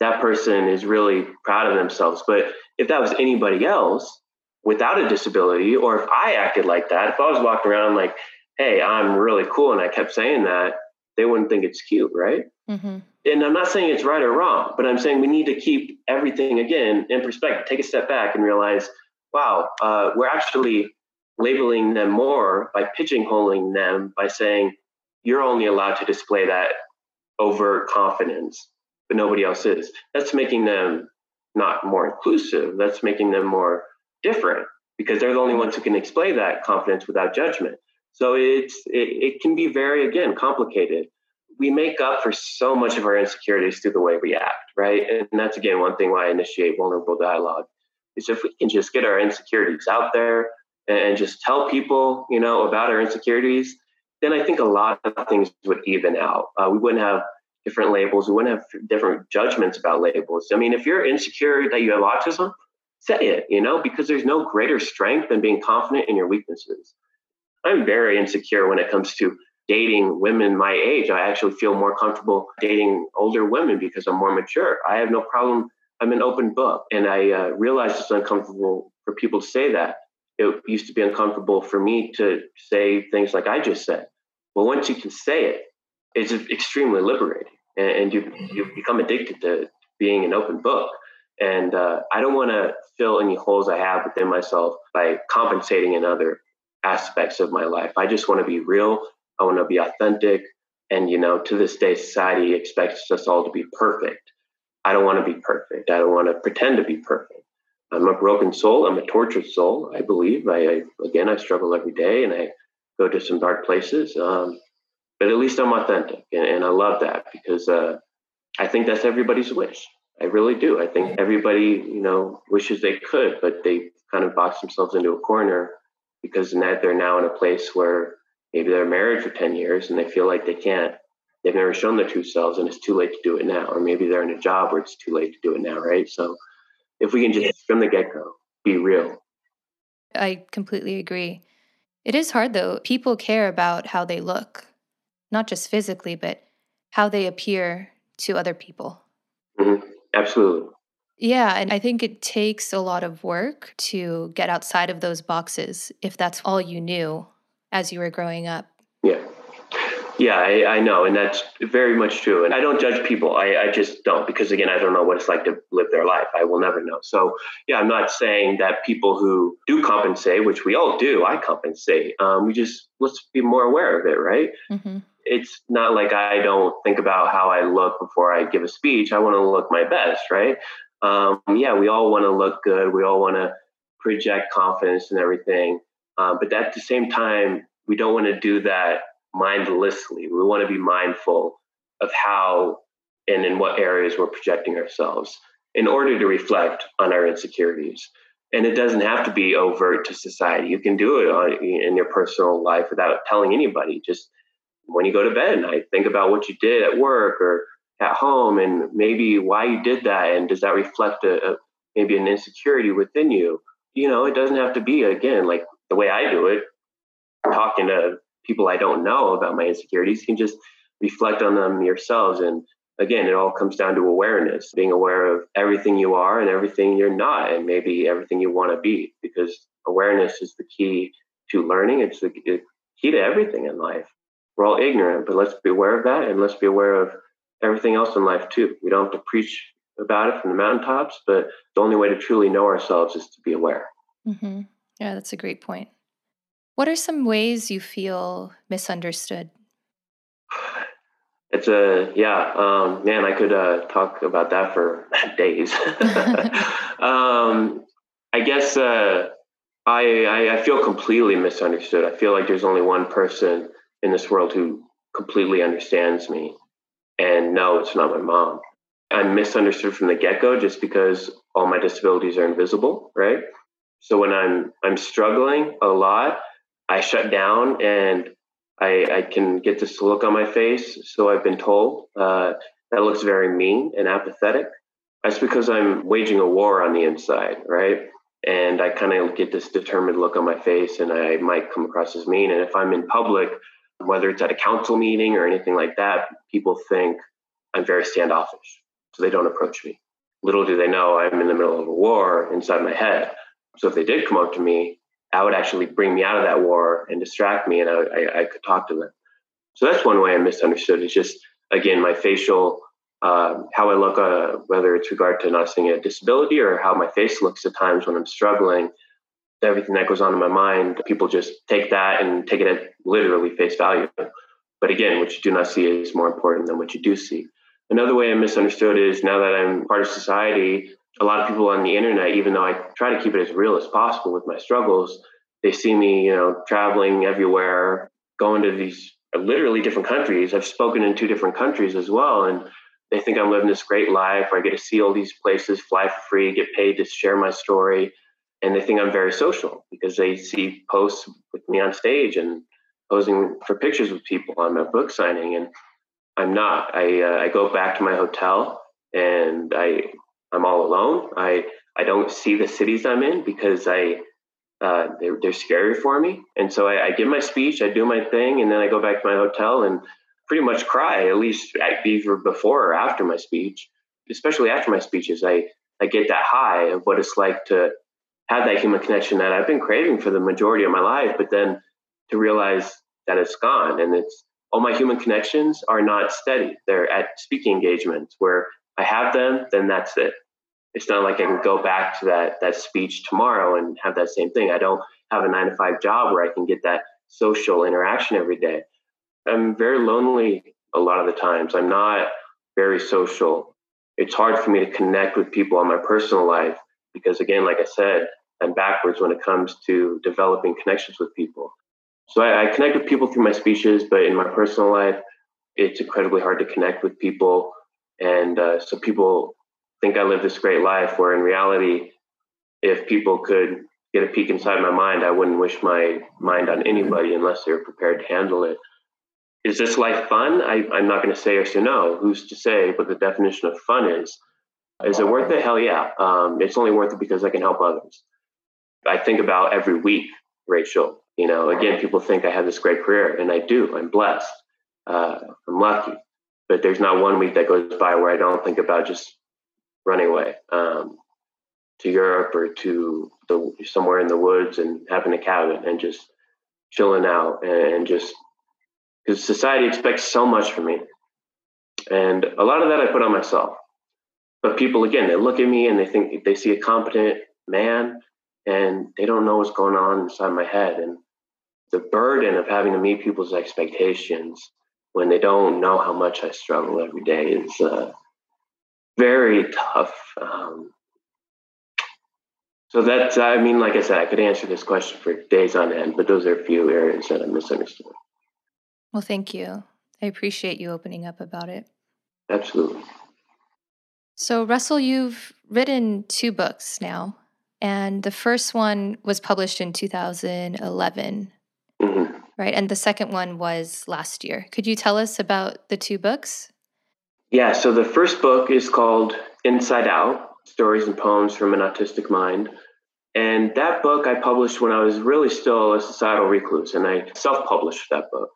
that person is really proud of themselves. But if that was anybody else without a disability, or if I acted like that, if I was walking around like, hey, I'm really cool, and I kept saying that, they wouldn't think it's cute, right? Mm-hmm. And I'm not saying it's right or wrong, but I'm saying we need to keep everything again in perspective, take a step back and realize wow, uh, we're actually labeling them more by pigeonholing them by saying you're only allowed to display that overt confidence, but nobody else is. That's making them not more inclusive. That's making them more different because they're the only ones who can display that confidence without judgment. So it's it, it can be very again complicated. We make up for so much of our insecurities through the way we act, right? And that's again one thing why I initiate vulnerable dialogue is if we can just get our insecurities out there and just tell people, you know, about our insecurities, then I think a lot of things would even out. Uh, we wouldn't have different labels. We wouldn't have different judgments about labels. I mean, if you're insecure that you have autism, say it, you know, because there's no greater strength than being confident in your weaknesses. I'm very insecure when it comes to dating women my age. I actually feel more comfortable dating older women because I'm more mature. I have no problem I'm an open book. And I uh, realize it's uncomfortable for people to say that. It used to be uncomfortable for me to say things like I just said. But once you can say it, it's extremely liberating. And, and you, you become addicted to being an open book. And uh, I don't want to fill any holes I have within myself by compensating in other aspects of my life. I just want to be real. I want to be authentic. And, you know, to this day, society expects us all to be perfect. I don't want to be perfect. I don't want to pretend to be perfect. I'm a broken soul. I'm a tortured soul. I believe. I, I again, I struggle every day, and I go to some dark places. Um, but at least I'm authentic, and, and I love that because uh, I think that's everybody's wish. I really do. I think everybody, you know, wishes they could, but they kind of box themselves into a corner because now they're now in a place where maybe they're married for 10 years and they feel like they can't they've never shown their true selves and it's too late to do it now. Or maybe they're in a job where it's too late to do it now right? So if we can just from the get-go be real. I completely agree. It is hard though. People care about how they look not just physically but how they appear to other people. Mm-hmm. absolutely yeah, and I think it takes a lot of work to get outside of those boxes if that's all you knew as you were growing up. Yeah. Yeah, I, I, know, and that's very much true. And I don't judge people. I, I, just don't because again, I don't know what it's like to live their life. I will never know. So yeah, I'm not saying that people who do compensate, which we all do, I compensate. Um, we just let's be more aware of it, right? Mm-hmm. It's not like I don't think about how I look before I give a speech. I want to look my best, right? Um, yeah, we all want to look good. We all want to project confidence and everything. Um, but at the same time, we don't want to do that mindlessly. We want to be mindful of how and in what areas we're projecting ourselves in order to reflect on our insecurities. And it doesn't have to be overt to society. You can do it on, in your personal life without telling anybody. Just when you go to bed at night, think about what you did at work or at home and maybe why you did that. And does that reflect a, a maybe an insecurity within you? You know, it doesn't have to be, again, like the way I do it, talking to people I don't know about my insecurities. You can just reflect on them yourselves and again, it all comes down to awareness, being aware of everything you are and everything you're not, and maybe everything you want to be, because awareness is the key to learning. It's the key to everything in life. We're all ignorant, but let's be aware of that and let's be aware of everything else in life too. We don't have to preach about it from the mountaintops, but the only way to truly know ourselves is to be aware. Mm-hmm. Yeah, that's a great point. What are some ways you feel misunderstood? It's a yeah, um, man. I could uh, talk about that for days. um, I guess uh, I, I, I feel completely misunderstood. I feel like there's only one person in this world who completely understands me, and no, it's not my mom. I'm misunderstood from the get go just because all my disabilities are invisible, right? So when I'm I'm struggling a lot, I shut down and I, I can get this look on my face. So I've been told uh, that looks very mean and apathetic. That's because I'm waging a war on the inside, right? And I kind of get this determined look on my face, and I might come across as mean. And if I'm in public, whether it's at a council meeting or anything like that, people think I'm very standoffish. So they don't approach me. Little do they know I'm in the middle of a war inside my head. So if they did come up to me, that would actually bring me out of that war and distract me, and I, I, I could talk to them. So that's one way I'm misunderstood. It's just again my facial, uh, how I look, uh, whether it's regard to not seeing a disability or how my face looks at times when I'm struggling. Everything that goes on in my mind, people just take that and take it at literally face value. But again, what you do not see is more important than what you do see. Another way I'm misunderstood is now that I'm part of society, a lot of people on the internet, even though I try to keep it as real as possible with my struggles, they see me, you know, traveling everywhere, going to these literally different countries. I've spoken in two different countries as well. And they think I'm living this great life where I get to see all these places, fly for free, get paid to share my story. And they think I'm very social because they see posts with me on stage and posing for pictures with people on my book signing. And I'm not. I, uh, I go back to my hotel and I I'm all alone. I I don't see the cities I'm in because I uh, they're they're scary for me. And so I, I, give my speech, I do my thing, and then I go back to my hotel and pretty much cry. At least either before or after my speech, especially after my speeches, I I get that high of what it's like to have that human connection that I've been craving for the majority of my life, but then to realize that it's gone and it's all my human connections are not steady. They're at speaking engagements where I have them, then that's it. It's not like I can go back to that that speech tomorrow and have that same thing. I don't have a nine to five job where I can get that social interaction every day. I'm very lonely a lot of the times. I'm not very social. It's hard for me to connect with people in my personal life because, again, like I said, I'm backwards when it comes to developing connections with people. So I, I connect with people through my speeches, but in my personal life, it's incredibly hard to connect with people and uh, so people think I live this great life, where in reality, if people could get a peek inside my mind, I wouldn't wish my mind on anybody unless they're prepared to handle it. Is this life fun? I, am not going to say yes or no. Who's to say what the definition of fun is? Is it worth it? Hell yeah. Um, it's only worth it because I can help others. I think about every week, Rachel. You know, again, people think I have this great career, and I do. I'm blessed. Uh, I'm lucky but there's not one week that goes by where I don't think about just running away um, to Europe or to the somewhere in the woods and having a cabin and just chilling out and just because society expects so much from me, and a lot of that I put on myself. But people again, they look at me and they think they see a competent man and they don't know what's going on inside my head and the burden of having to meet people's expectations when they don't know how much I struggle every day is uh, very tough. Um, so that's, I mean, like I said, I could answer this question for days on end, but those are a few areas that I misunderstood. Well, thank you. I appreciate you opening up about it. Absolutely. So, Russell, you've written two books now, and the first one was published in 2011, mm-hmm. right? And the second one was last year. Could you tell us about the two books? Yeah, so the first book is called Inside Out Stories and Poems from an Autistic Mind. And that book I published when I was really still a societal recluse, and I self published that book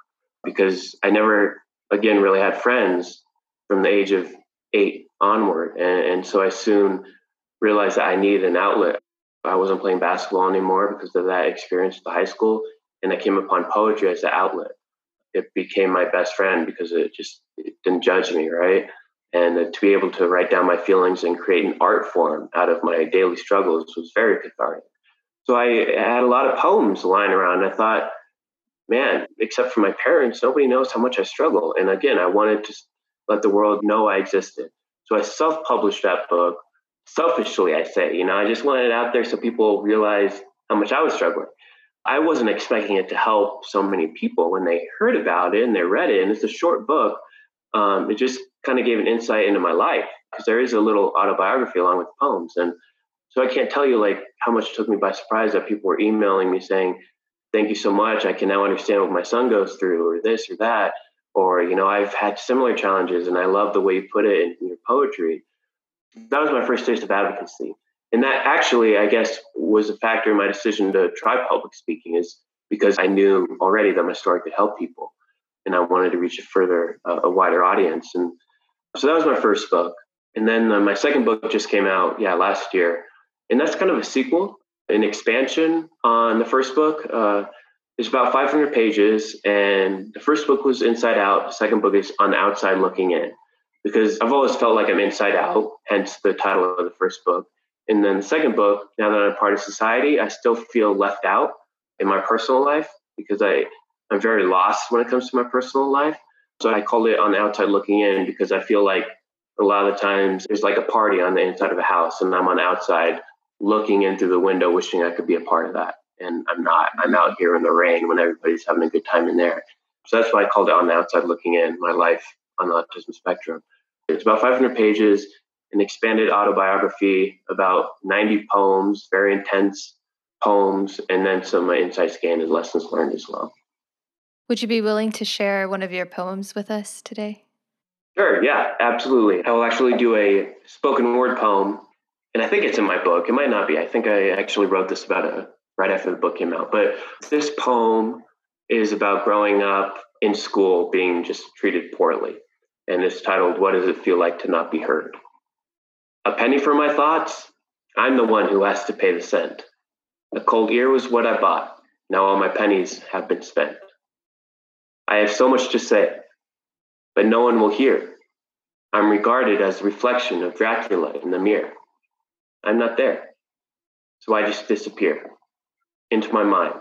because I never, again, really had friends from the age of eight onward. And, and so I soon realized that I needed an outlet. I wasn't playing basketball anymore because of that experience at the high school. And I came upon poetry as an outlet. It became my best friend because it just it didn't judge me, right? And to be able to write down my feelings and create an art form out of my daily struggles was very cathartic. So I had a lot of poems lying around. I thought, man, except for my parents, nobody knows how much I struggle. And again, I wanted to let the world know I existed. So I self published that book. Selfishly, I say, you know, I just wanted it out there so people realize how much I was struggling. I wasn't expecting it to help so many people when they heard about it and they read it. And it's a short book. Um, it just kind of gave an insight into my life because there is a little autobiography along with poems. And so I can't tell you like how much took me by surprise that people were emailing me saying, thank you so much. I can now understand what my son goes through, or this or that. Or, you know, I've had similar challenges and I love the way you put it in your poetry. That was my first taste of advocacy. And that actually, I guess, was a factor in my decision to try public speaking, is because I knew already that my story could help people. And I wanted to reach a further, uh, a wider audience. And so that was my first book. And then uh, my second book just came out, yeah, last year. And that's kind of a sequel an expansion on the first book. Uh, it's about 500 pages, and the first book was Inside Out. The second book is On the Outside Looking In, because I've always felt like I'm inside out, hence the title of the first book. And then the second book, now that I'm part of society, I still feel left out in my personal life because I, I'm very lost when it comes to my personal life. So I called it On the Outside Looking In because I feel like a lot of the times there's like a party on the inside of a house, and I'm on the outside looking in through the window, wishing I could be a part of that. And I'm not. I'm out here in the rain when everybody's having a good time in there. So that's why I called it on the outside looking in, my life on the autism spectrum. It's about 500 pages, an expanded autobiography, about 90 poems, very intense poems, and then some uh, insight scan and lessons learned as well. Would you be willing to share one of your poems with us today? Sure, yeah, absolutely. I will actually do a spoken word poem and I think it's in my book. It might not be. I think I actually wrote this about a right after the book came out. But this poem is about growing up in school being just treated poorly. And it's titled, What Does It Feel Like to Not Be Heard? A penny for my thoughts? I'm the one who has to pay the cent. A cold ear was what I bought. Now all my pennies have been spent. I have so much to say, but no one will hear. I'm regarded as a reflection of Dracula in the mirror. I'm not there. So I just disappear into my mind,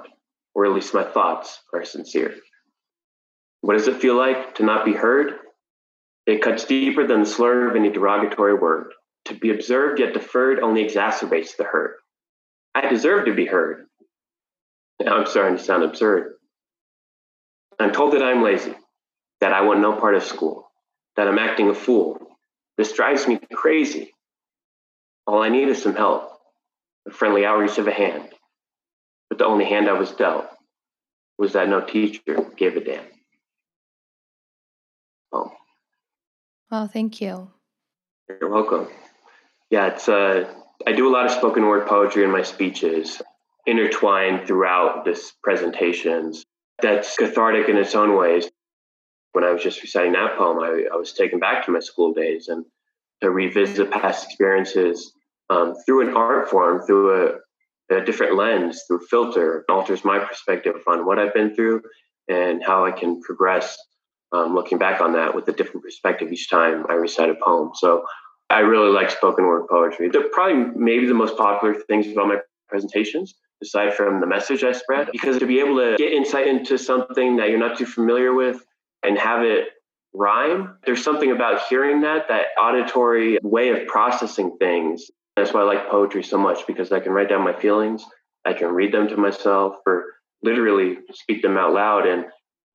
or at least my thoughts are sincere. What does it feel like to not be heard? It cuts deeper than the slur of any derogatory word. To be observed yet deferred only exacerbates the hurt. I deserve to be heard. Now I'm starting to sound absurd. I'm told that I'm lazy, that I want no part of school, that I'm acting a fool. This drives me crazy. All I need is some help, a friendly outreach of a hand. But the only hand I was dealt was that no teacher gave a damn. Oh. Well, thank you. You're welcome. Yeah, it's uh, I do a lot of spoken word poetry in my speeches, intertwined throughout this presentations. That's cathartic in its own ways. When I was just reciting that poem, I, I was taken back to my school days and to revisit past experiences um, through an art form, through a, different lens, through filter, alters my perspective on what I've been through and how I can progress um, looking back on that with a different perspective each time I recite a poem. So I really like spoken word poetry. They're probably maybe the most popular things about my presentations, aside from the message I spread, because to be able to get insight into something that you're not too familiar with and have it rhyme. There's something about hearing that, that auditory way of processing things. That's why I like poetry so much because I can write down my feelings, I can read them to myself, or literally speak them out loud. And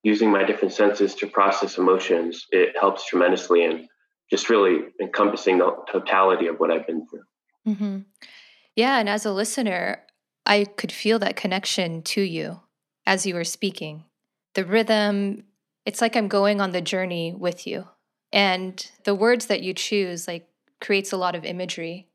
using my different senses to process emotions, it helps tremendously in just really encompassing the totality of what I've been through. Mm-hmm. Yeah. And as a listener, I could feel that connection to you as you were speaking. The rhythm, it's like I'm going on the journey with you. And the words that you choose, like, creates a lot of imagery.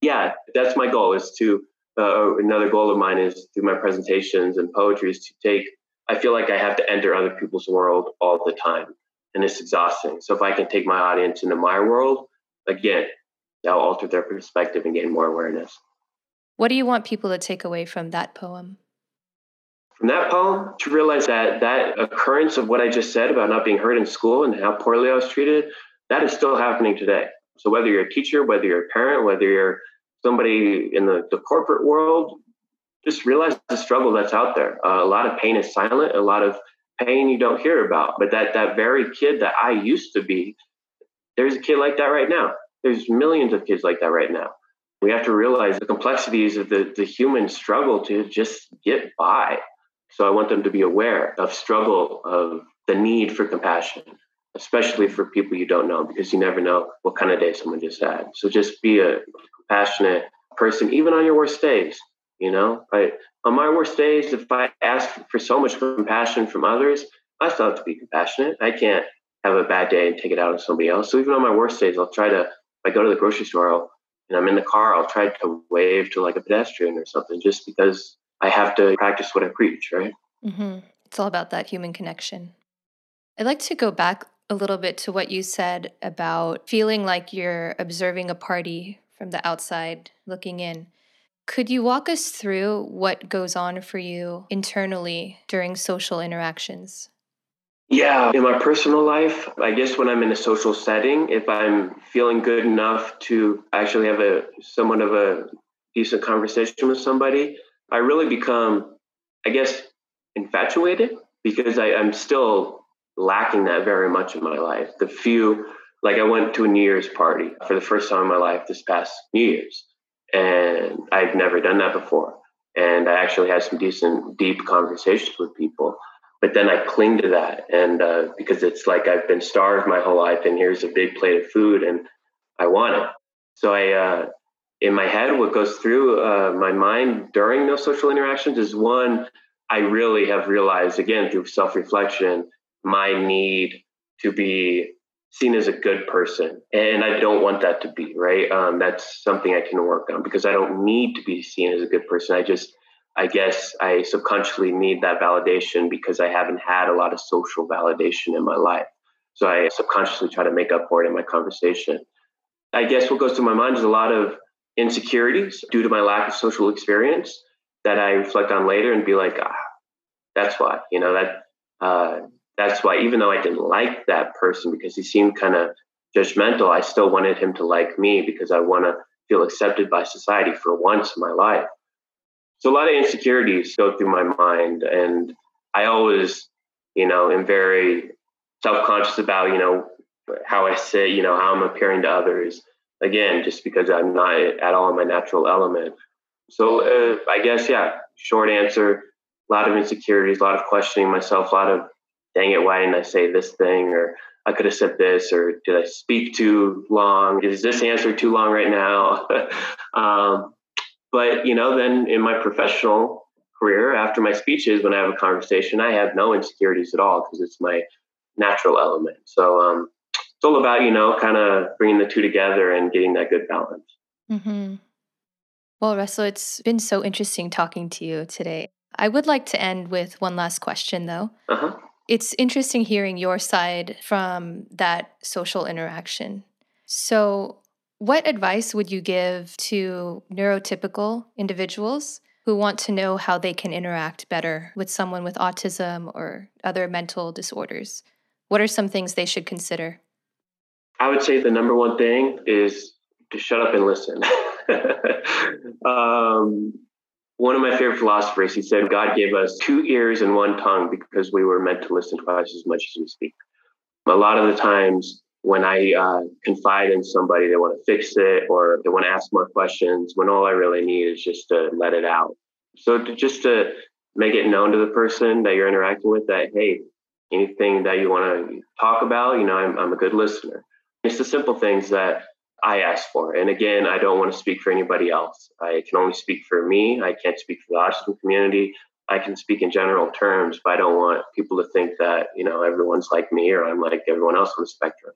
Yeah, that's my goal is to, uh, another goal of mine is through my presentations and poetry is to take, I feel like I have to enter other people's world all the time. And it's exhausting. So if I can take my audience into my world, again, that'll alter their perspective and gain more awareness. What do you want people to take away from that poem? From that poem, to realize that that occurrence of what I just said about not being heard in school and how poorly I was treated, that is still happening today. So whether you're a teacher, whether you're a parent, whether you're somebody in the, the corporate world, just realize the struggle that's out there. Uh, a lot of pain is silent, a lot of pain you don't hear about. But that that very kid that I used to be, there's a kid like that right now. There's millions of kids like that right now we have to realize the complexities of the, the human struggle to just get by. So I want them to be aware of struggle, of the need for compassion, especially for people you don't know, because you never know what kind of day someone just had. So just be a compassionate person, even on your worst days. You know, right? On my worst days, if I ask for so much compassion from others, I still have to be compassionate. I can't have a bad day and take it out on somebody else. So even on my worst days, I'll try to, if I go to the grocery store, I'll and I'm in the car, I'll try to wave to like a pedestrian or something just because I have to practice what I preach, right? Mm-hmm. It's all about that human connection. I'd like to go back a little bit to what you said about feeling like you're observing a party from the outside looking in. Could you walk us through what goes on for you internally during social interactions? Yeah, in my personal life, I guess when I'm in a social setting, if I'm feeling good enough to actually have a somewhat of a decent conversation with somebody, I really become, I guess, infatuated because I, I'm still lacking that very much in my life. The few, like I went to a New Year's party for the first time in my life this past New Year's, and I've never done that before. And I actually had some decent, deep conversations with people but then I cling to that, and uh, because it's like I've been starved my whole life, and here's a big plate of food, and I want it. So I, uh, in my head, what goes through uh, my mind during those social interactions is one, I really have realized again through self reflection my need to be seen as a good person, and I don't want that to be right. Um, that's something I can work on because I don't need to be seen as a good person. I just I guess I subconsciously need that validation because I haven't had a lot of social validation in my life. So I subconsciously try to make up for it in my conversation. I guess what goes through my mind is a lot of insecurities due to my lack of social experience that I reflect on later and be like, ah, that's why, you know, that, uh, that's why, even though I didn't like that person because he seemed kind of judgmental, I still wanted him to like me because I want to feel accepted by society for once in my life. So a lot of insecurities go through my mind, and I always, you know, am very self-conscious about, you know, how I sit, you know, how I'm appearing to others. Again, just because I'm not at all in my natural element. So uh, I guess, yeah, short answer, a lot of insecurities, a lot of questioning myself, a lot of, dang it, why didn't I say this thing? Or I could have said this, or did I speak too long? Is this answer too long right now? um, but, you know, then in my professional career, after my speeches, when I have a conversation, I have no insecurities at all because it's my natural element. So um, it's all about, you know, kind of bringing the two together and getting that good balance. Mm-hmm. Well, Russell, it's been so interesting talking to you today. I would like to end with one last question, though. Uh-huh. It's interesting hearing your side from that social interaction. So, what advice would you give to neurotypical individuals who want to know how they can interact better with someone with autism or other mental disorders? What are some things they should consider? I would say the number one thing is to shut up and listen. um, one of my favorite philosophers, he said, God gave us two ears and one tongue because we were meant to listen twice as much as we speak. A lot of the times when I uh, confide in somebody, they want to fix it or they want to ask more questions when all I really need is just to let it out. So to, just to make it known to the person that you're interacting with that, hey, anything that you want to talk about, you know, I'm, I'm a good listener. It's the simple things that I ask for. And again, I don't want to speak for anybody else. I can only speak for me. I can't speak for the autism community. I can speak in general terms, but I don't want people to think that, you know, everyone's like me or I'm like everyone else on the spectrum.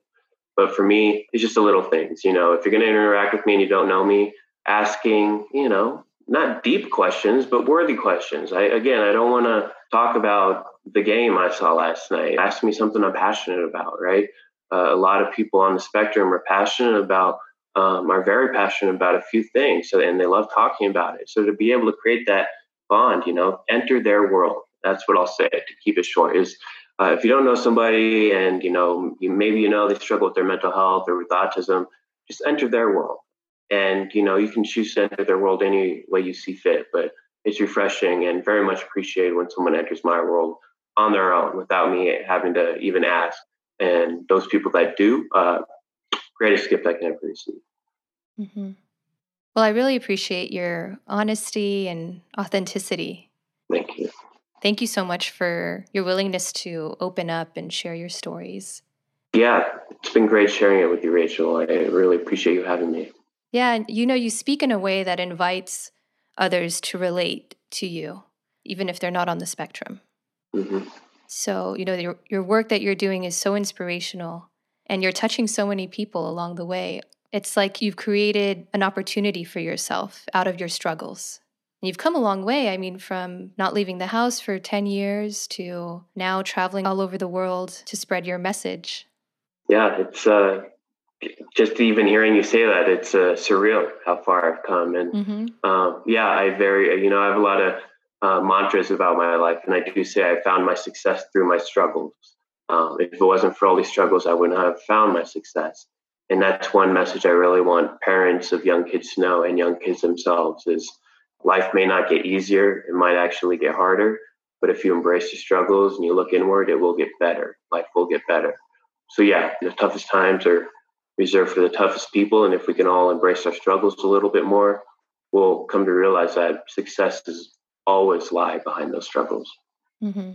But for me, it's just the little things. You know, if you're going to interact with me and you don't know me, asking, you know, not deep questions, but worthy questions. I, again, I don't want to talk about the game I saw last night. Ask me something I'm passionate about, right? Uh, a lot of people on the spectrum are passionate about, um, are very passionate about a few things, so, and they love talking about it. So to be able to create that bond, you know, enter their world. That's what I'll say to keep it short. Is uh, if you don't know somebody and you know you, maybe you know they struggle with their mental health or with autism, just enter their world. And you know you can choose to enter their world any way you see fit, but it's refreshing and very much appreciated when someone enters my world on their own without me having to even ask. And those people that do, uh, greatest gift I can ever receive. Mm-hmm. Well, I really appreciate your honesty and authenticity. Thank you. Thank you so much for your willingness to open up and share your stories. Yeah, it's been great sharing it with you, Rachel. I really appreciate you having me. Yeah, and you know, you speak in a way that invites others to relate to you, even if they're not on the spectrum. Mm-hmm. So, you know, your, your work that you're doing is so inspirational and you're touching so many people along the way. It's like you've created an opportunity for yourself out of your struggles. And You've come a long way. I mean, from not leaving the house for 10 years to now traveling all over the world to spread your message. Yeah, it's uh, just even hearing you say that, it's uh, surreal how far I've come. And mm-hmm. uh, yeah, I very, you know, I have a lot of uh, mantras about my life. And I do say I found my success through my struggles. Um, if it wasn't for all these struggles, I wouldn't have found my success. And that's one message I really want parents of young kids to know and young kids themselves is life may not get easier. It might actually get harder. But if you embrace your struggles and you look inward, it will get better. Life will get better. So, yeah, the toughest times are reserved for the toughest people. And if we can all embrace our struggles a little bit more, we'll come to realize that success is always lie behind those struggles. Mm-hmm.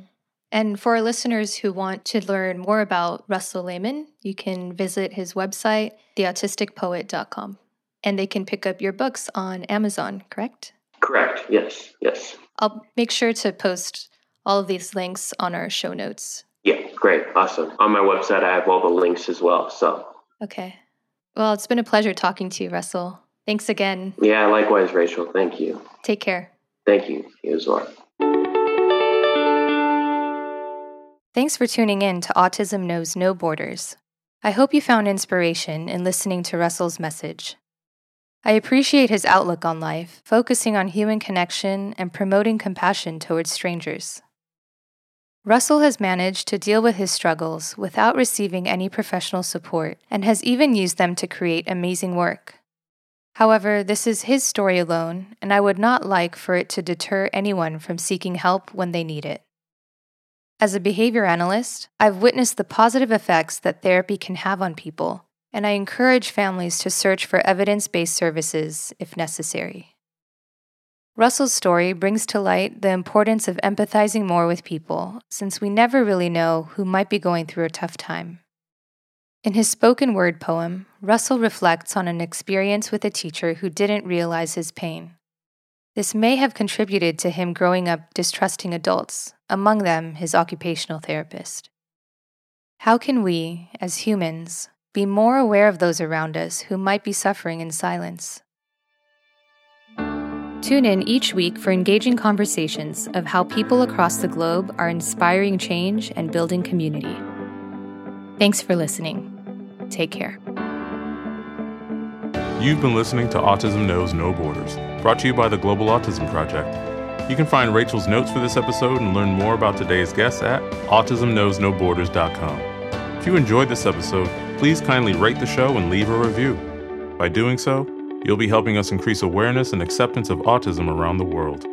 And for our listeners who want to learn more about Russell Lehmann, you can visit his website, theautisticpoet.com. And they can pick up your books on Amazon, correct? Correct. Yes. Yes. I'll make sure to post all of these links on our show notes. Yeah, great. Awesome. On my website, I have all the links as well. So, okay. Well, it's been a pleasure talking to you, Russell. Thanks again. Yeah, likewise, Rachel. Thank you. Take care. Thank you. Well. Thanks for tuning in to Autism Knows No Borders. I hope you found inspiration in listening to Russell's message. I appreciate his outlook on life, focusing on human connection and promoting compassion towards strangers. Russell has managed to deal with his struggles without receiving any professional support and has even used them to create amazing work. However, this is his story alone, and I would not like for it to deter anyone from seeking help when they need it. As a behavior analyst, I've witnessed the positive effects that therapy can have on people and I encourage families to search for evidence based services if necessary. Russell's story brings to light the importance of empathizing more with people, since we never really know who might be going through a tough time. In his spoken word poem, Russell reflects on an experience with a teacher who didn't realize his pain. This may have contributed to him growing up distrusting adults, among them his occupational therapist. How can we, as humans, be more aware of those around us who might be suffering in silence. Tune in each week for engaging conversations of how people across the globe are inspiring change and building community. Thanks for listening. Take care. You've been listening to Autism Knows No Borders, brought to you by the Global Autism Project. You can find Rachel's notes for this episode and learn more about today's guests at autismknowsnoborders.com. If you enjoyed this episode, please kindly rate the show and leave a review. By doing so, you'll be helping us increase awareness and acceptance of autism around the world.